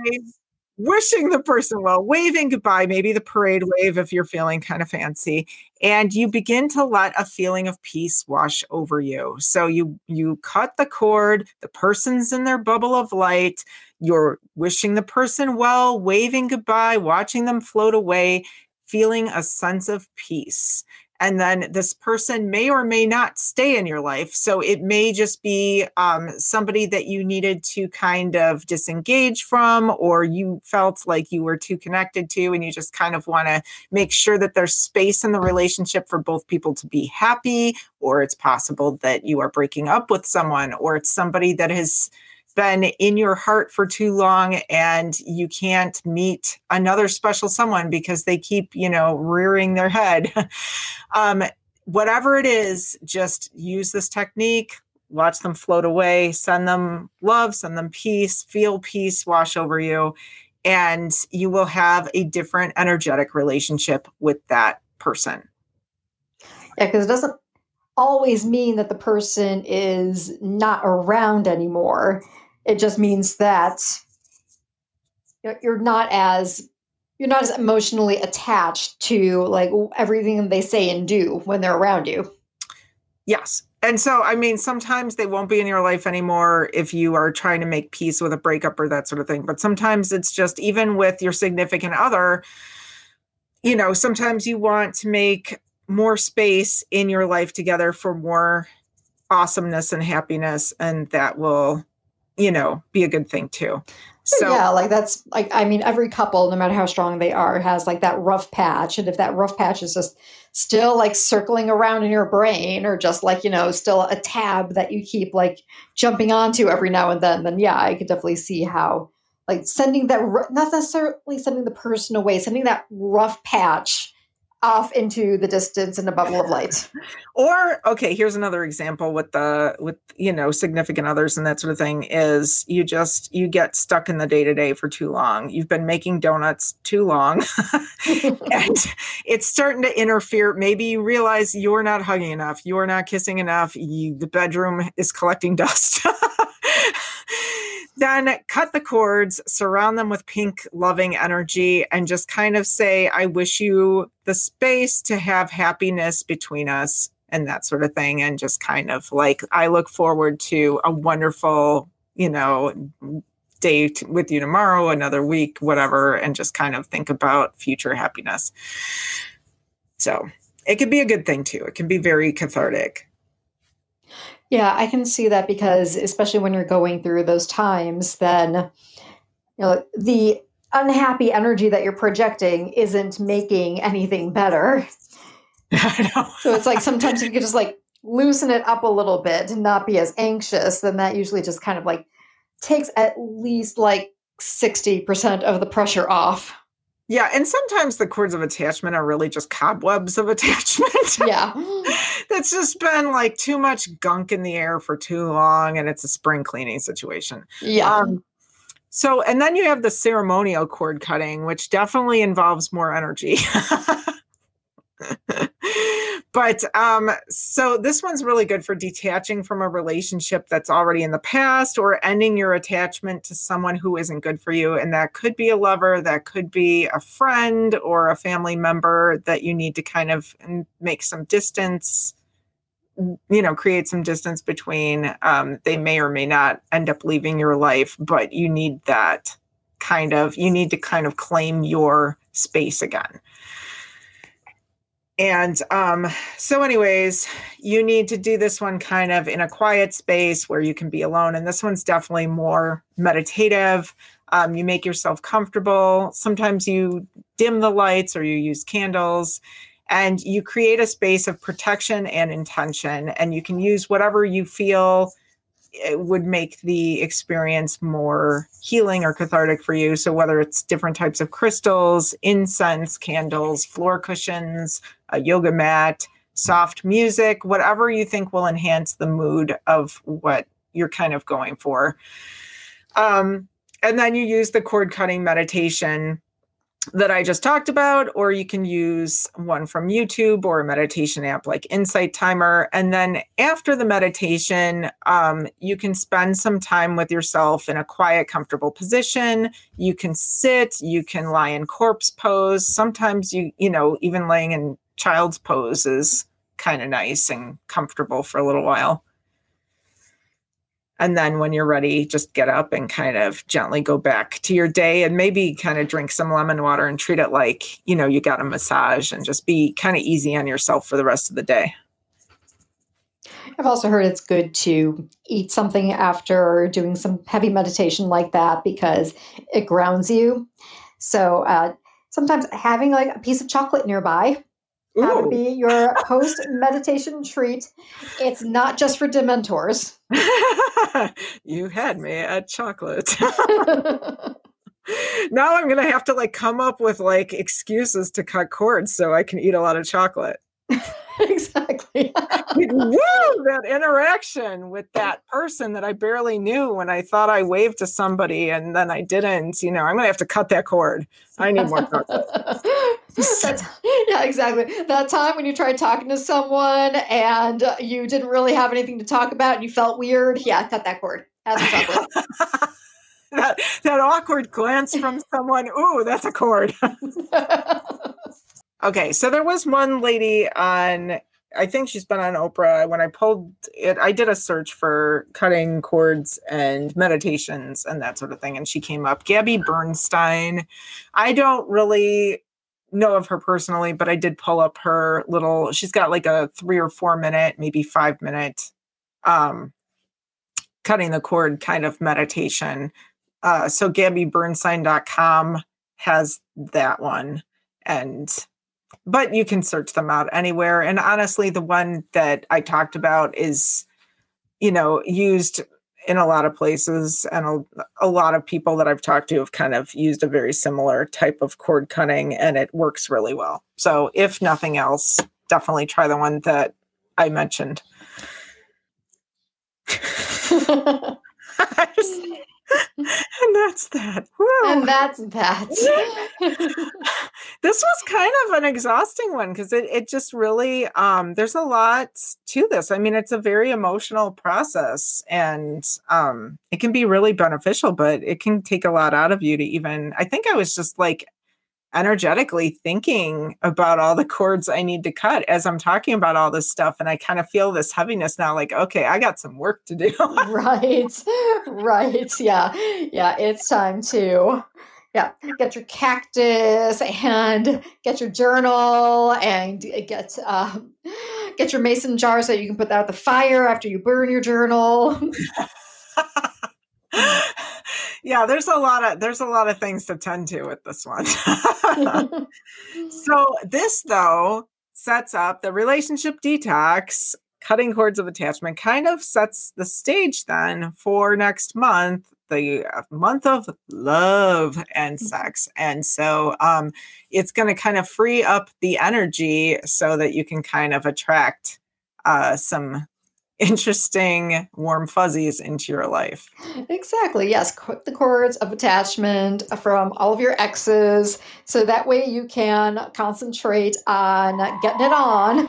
wishing the person well, waving goodbye, maybe the parade wave if you're feeling kind of fancy, and you begin to let a feeling of peace wash over you. So you you cut the cord, the person's in their bubble of light, you're wishing the person well, waving goodbye, watching them float away, feeling a sense of peace and then this person may or may not stay in your life. So it may just be um, somebody that you needed to kind of disengage from or you felt like you were too connected to and you just kind of want to make sure that there's space in the relationship for both people to be happy or it's possible that you are breaking up with someone or it's somebody that has been in your heart for too long and you can't meet another special someone because they keep, you know, rearing their head. um, whatever it is, just use this technique, watch them float away, send them love, send them peace, feel peace wash over you, and you will have a different energetic relationship with that person. Yeah, because it doesn't always mean that the person is not around anymore. It just means that you're not as you're not as emotionally attached to like everything they say and do when they're around you. Yes. And so, I mean, sometimes they won't be in your life anymore if you are trying to make peace with a breakup or that sort of thing. But sometimes it's just even with your significant other, you know, sometimes you want to make more space in your life together for more awesomeness and happiness and that will you know be a good thing too. So yeah like that's like i mean every couple no matter how strong they are has like that rough patch. And if that rough patch is just still like circling around in your brain or just like you know still a tab that you keep like jumping onto every now and then then yeah i could definitely see how like sending that not necessarily sending the person away sending that rough patch off into the distance in a bubble of light. or okay, here's another example with the with you know significant others and that sort of thing is you just you get stuck in the day to day for too long. You've been making donuts too long and it's starting to interfere. Maybe you realize you're not hugging enough, you're not kissing enough, you, the bedroom is collecting dust. then cut the cords, surround them with pink loving energy, and just kind of say, I wish you the space to have happiness between us and that sort of thing. And just kind of like, I look forward to a wonderful, you know, date with you tomorrow, another week, whatever, and just kind of think about future happiness. So it could be a good thing too. It can be very cathartic. Yeah, I can see that because especially when you're going through those times, then you know the unhappy energy that you're projecting isn't making anything better. so it's like sometimes you can just like loosen it up a little bit and not be as anxious, then that usually just kind of like takes at least like 60% of the pressure off. Yeah, and sometimes the cords of attachment are really just cobwebs of attachment. Yeah. That's just been like too much gunk in the air for too long and it's a spring cleaning situation. Yeah. Um, so, and then you have the ceremonial cord cutting, which definitely involves more energy. but um, so this one's really good for detaching from a relationship that's already in the past or ending your attachment to someone who isn't good for you. And that could be a lover, that could be a friend or a family member that you need to kind of make some distance you know create some distance between um, they may or may not end up leaving your life but you need that kind of you need to kind of claim your space again and um, so, anyways, you need to do this one kind of in a quiet space where you can be alone. And this one's definitely more meditative. Um, you make yourself comfortable. Sometimes you dim the lights or you use candles and you create a space of protection and intention. And you can use whatever you feel it would make the experience more healing or cathartic for you. So, whether it's different types of crystals, incense, candles, floor cushions, a yoga mat, soft music, whatever you think will enhance the mood of what you're kind of going for. Um, and then you use the cord cutting meditation that I just talked about, or you can use one from YouTube or a meditation app like Insight Timer. And then after the meditation, um, you can spend some time with yourself in a quiet, comfortable position. You can sit, you can lie in corpse pose. Sometimes you, you know, even laying in child's pose is kind of nice and comfortable for a little while. And then when you're ready, just get up and kind of gently go back to your day and maybe kind of drink some lemon water and treat it like, you know, you got a massage and just be kind of easy on yourself for the rest of the day. I've also heard it's good to eat something after doing some heavy meditation like that because it grounds you. So uh, sometimes having like a piece of chocolate nearby To Ooh. be your post meditation treat. It's not just for dementors. you had me at chocolate. now I'm gonna have to like come up with like excuses to cut cords so I can eat a lot of chocolate. exactly. Woo! That interaction with that person that I barely knew when I thought I waved to somebody and then I didn't. You know, I'm gonna have to cut that cord. I need more chocolate. That's, yeah, exactly. That time when you tried talking to someone and uh, you didn't really have anything to talk about and you felt weird, yeah, cut that cord. Have some chocolate. that that awkward glance from someone. Ooh, that's a cord. Okay, so there was one lady on, I think she's been on Oprah. When I pulled it, I did a search for cutting cords and meditations and that sort of thing, and she came up. Gabby Bernstein. I don't really know of her personally, but I did pull up her little, she's got like a three or four minute, maybe five minute um cutting the cord kind of meditation. Uh, so gabbybernstein.com has that one. And but you can search them out anywhere. And honestly, the one that I talked about is, you know, used in a lot of places, and a, a lot of people that I've talked to have kind of used a very similar type of cord cutting, and it works really well. So, if nothing else, definitely try the one that I mentioned. I just- and that's that. Woo. and that's that. this was kind of an exhausting one because it, it just really um there's a lot to this i mean it's a very emotional process and um it can be really beneficial but it can take a lot out of you to even i think i was just like energetically thinking about all the cords i need to cut as i'm talking about all this stuff and i kind of feel this heaviness now like okay i got some work to do right. Right. Yeah. Yeah. It's time to. Yeah, get your cactus and get your journal and get um, get your mason jar so you can put that out the fire after you burn your journal. yeah there's a lot of there's a lot of things to tend to with this one. So this though sets up the relationship detox cutting cords of attachment kind of sets the stage then for next month the uh, month of love and sex. And so um it's going to kind of free up the energy so that you can kind of attract uh some interesting warm fuzzies into your life Exactly. Yes. Cut the cords of attachment from all of your exes so that way you can concentrate on getting it on.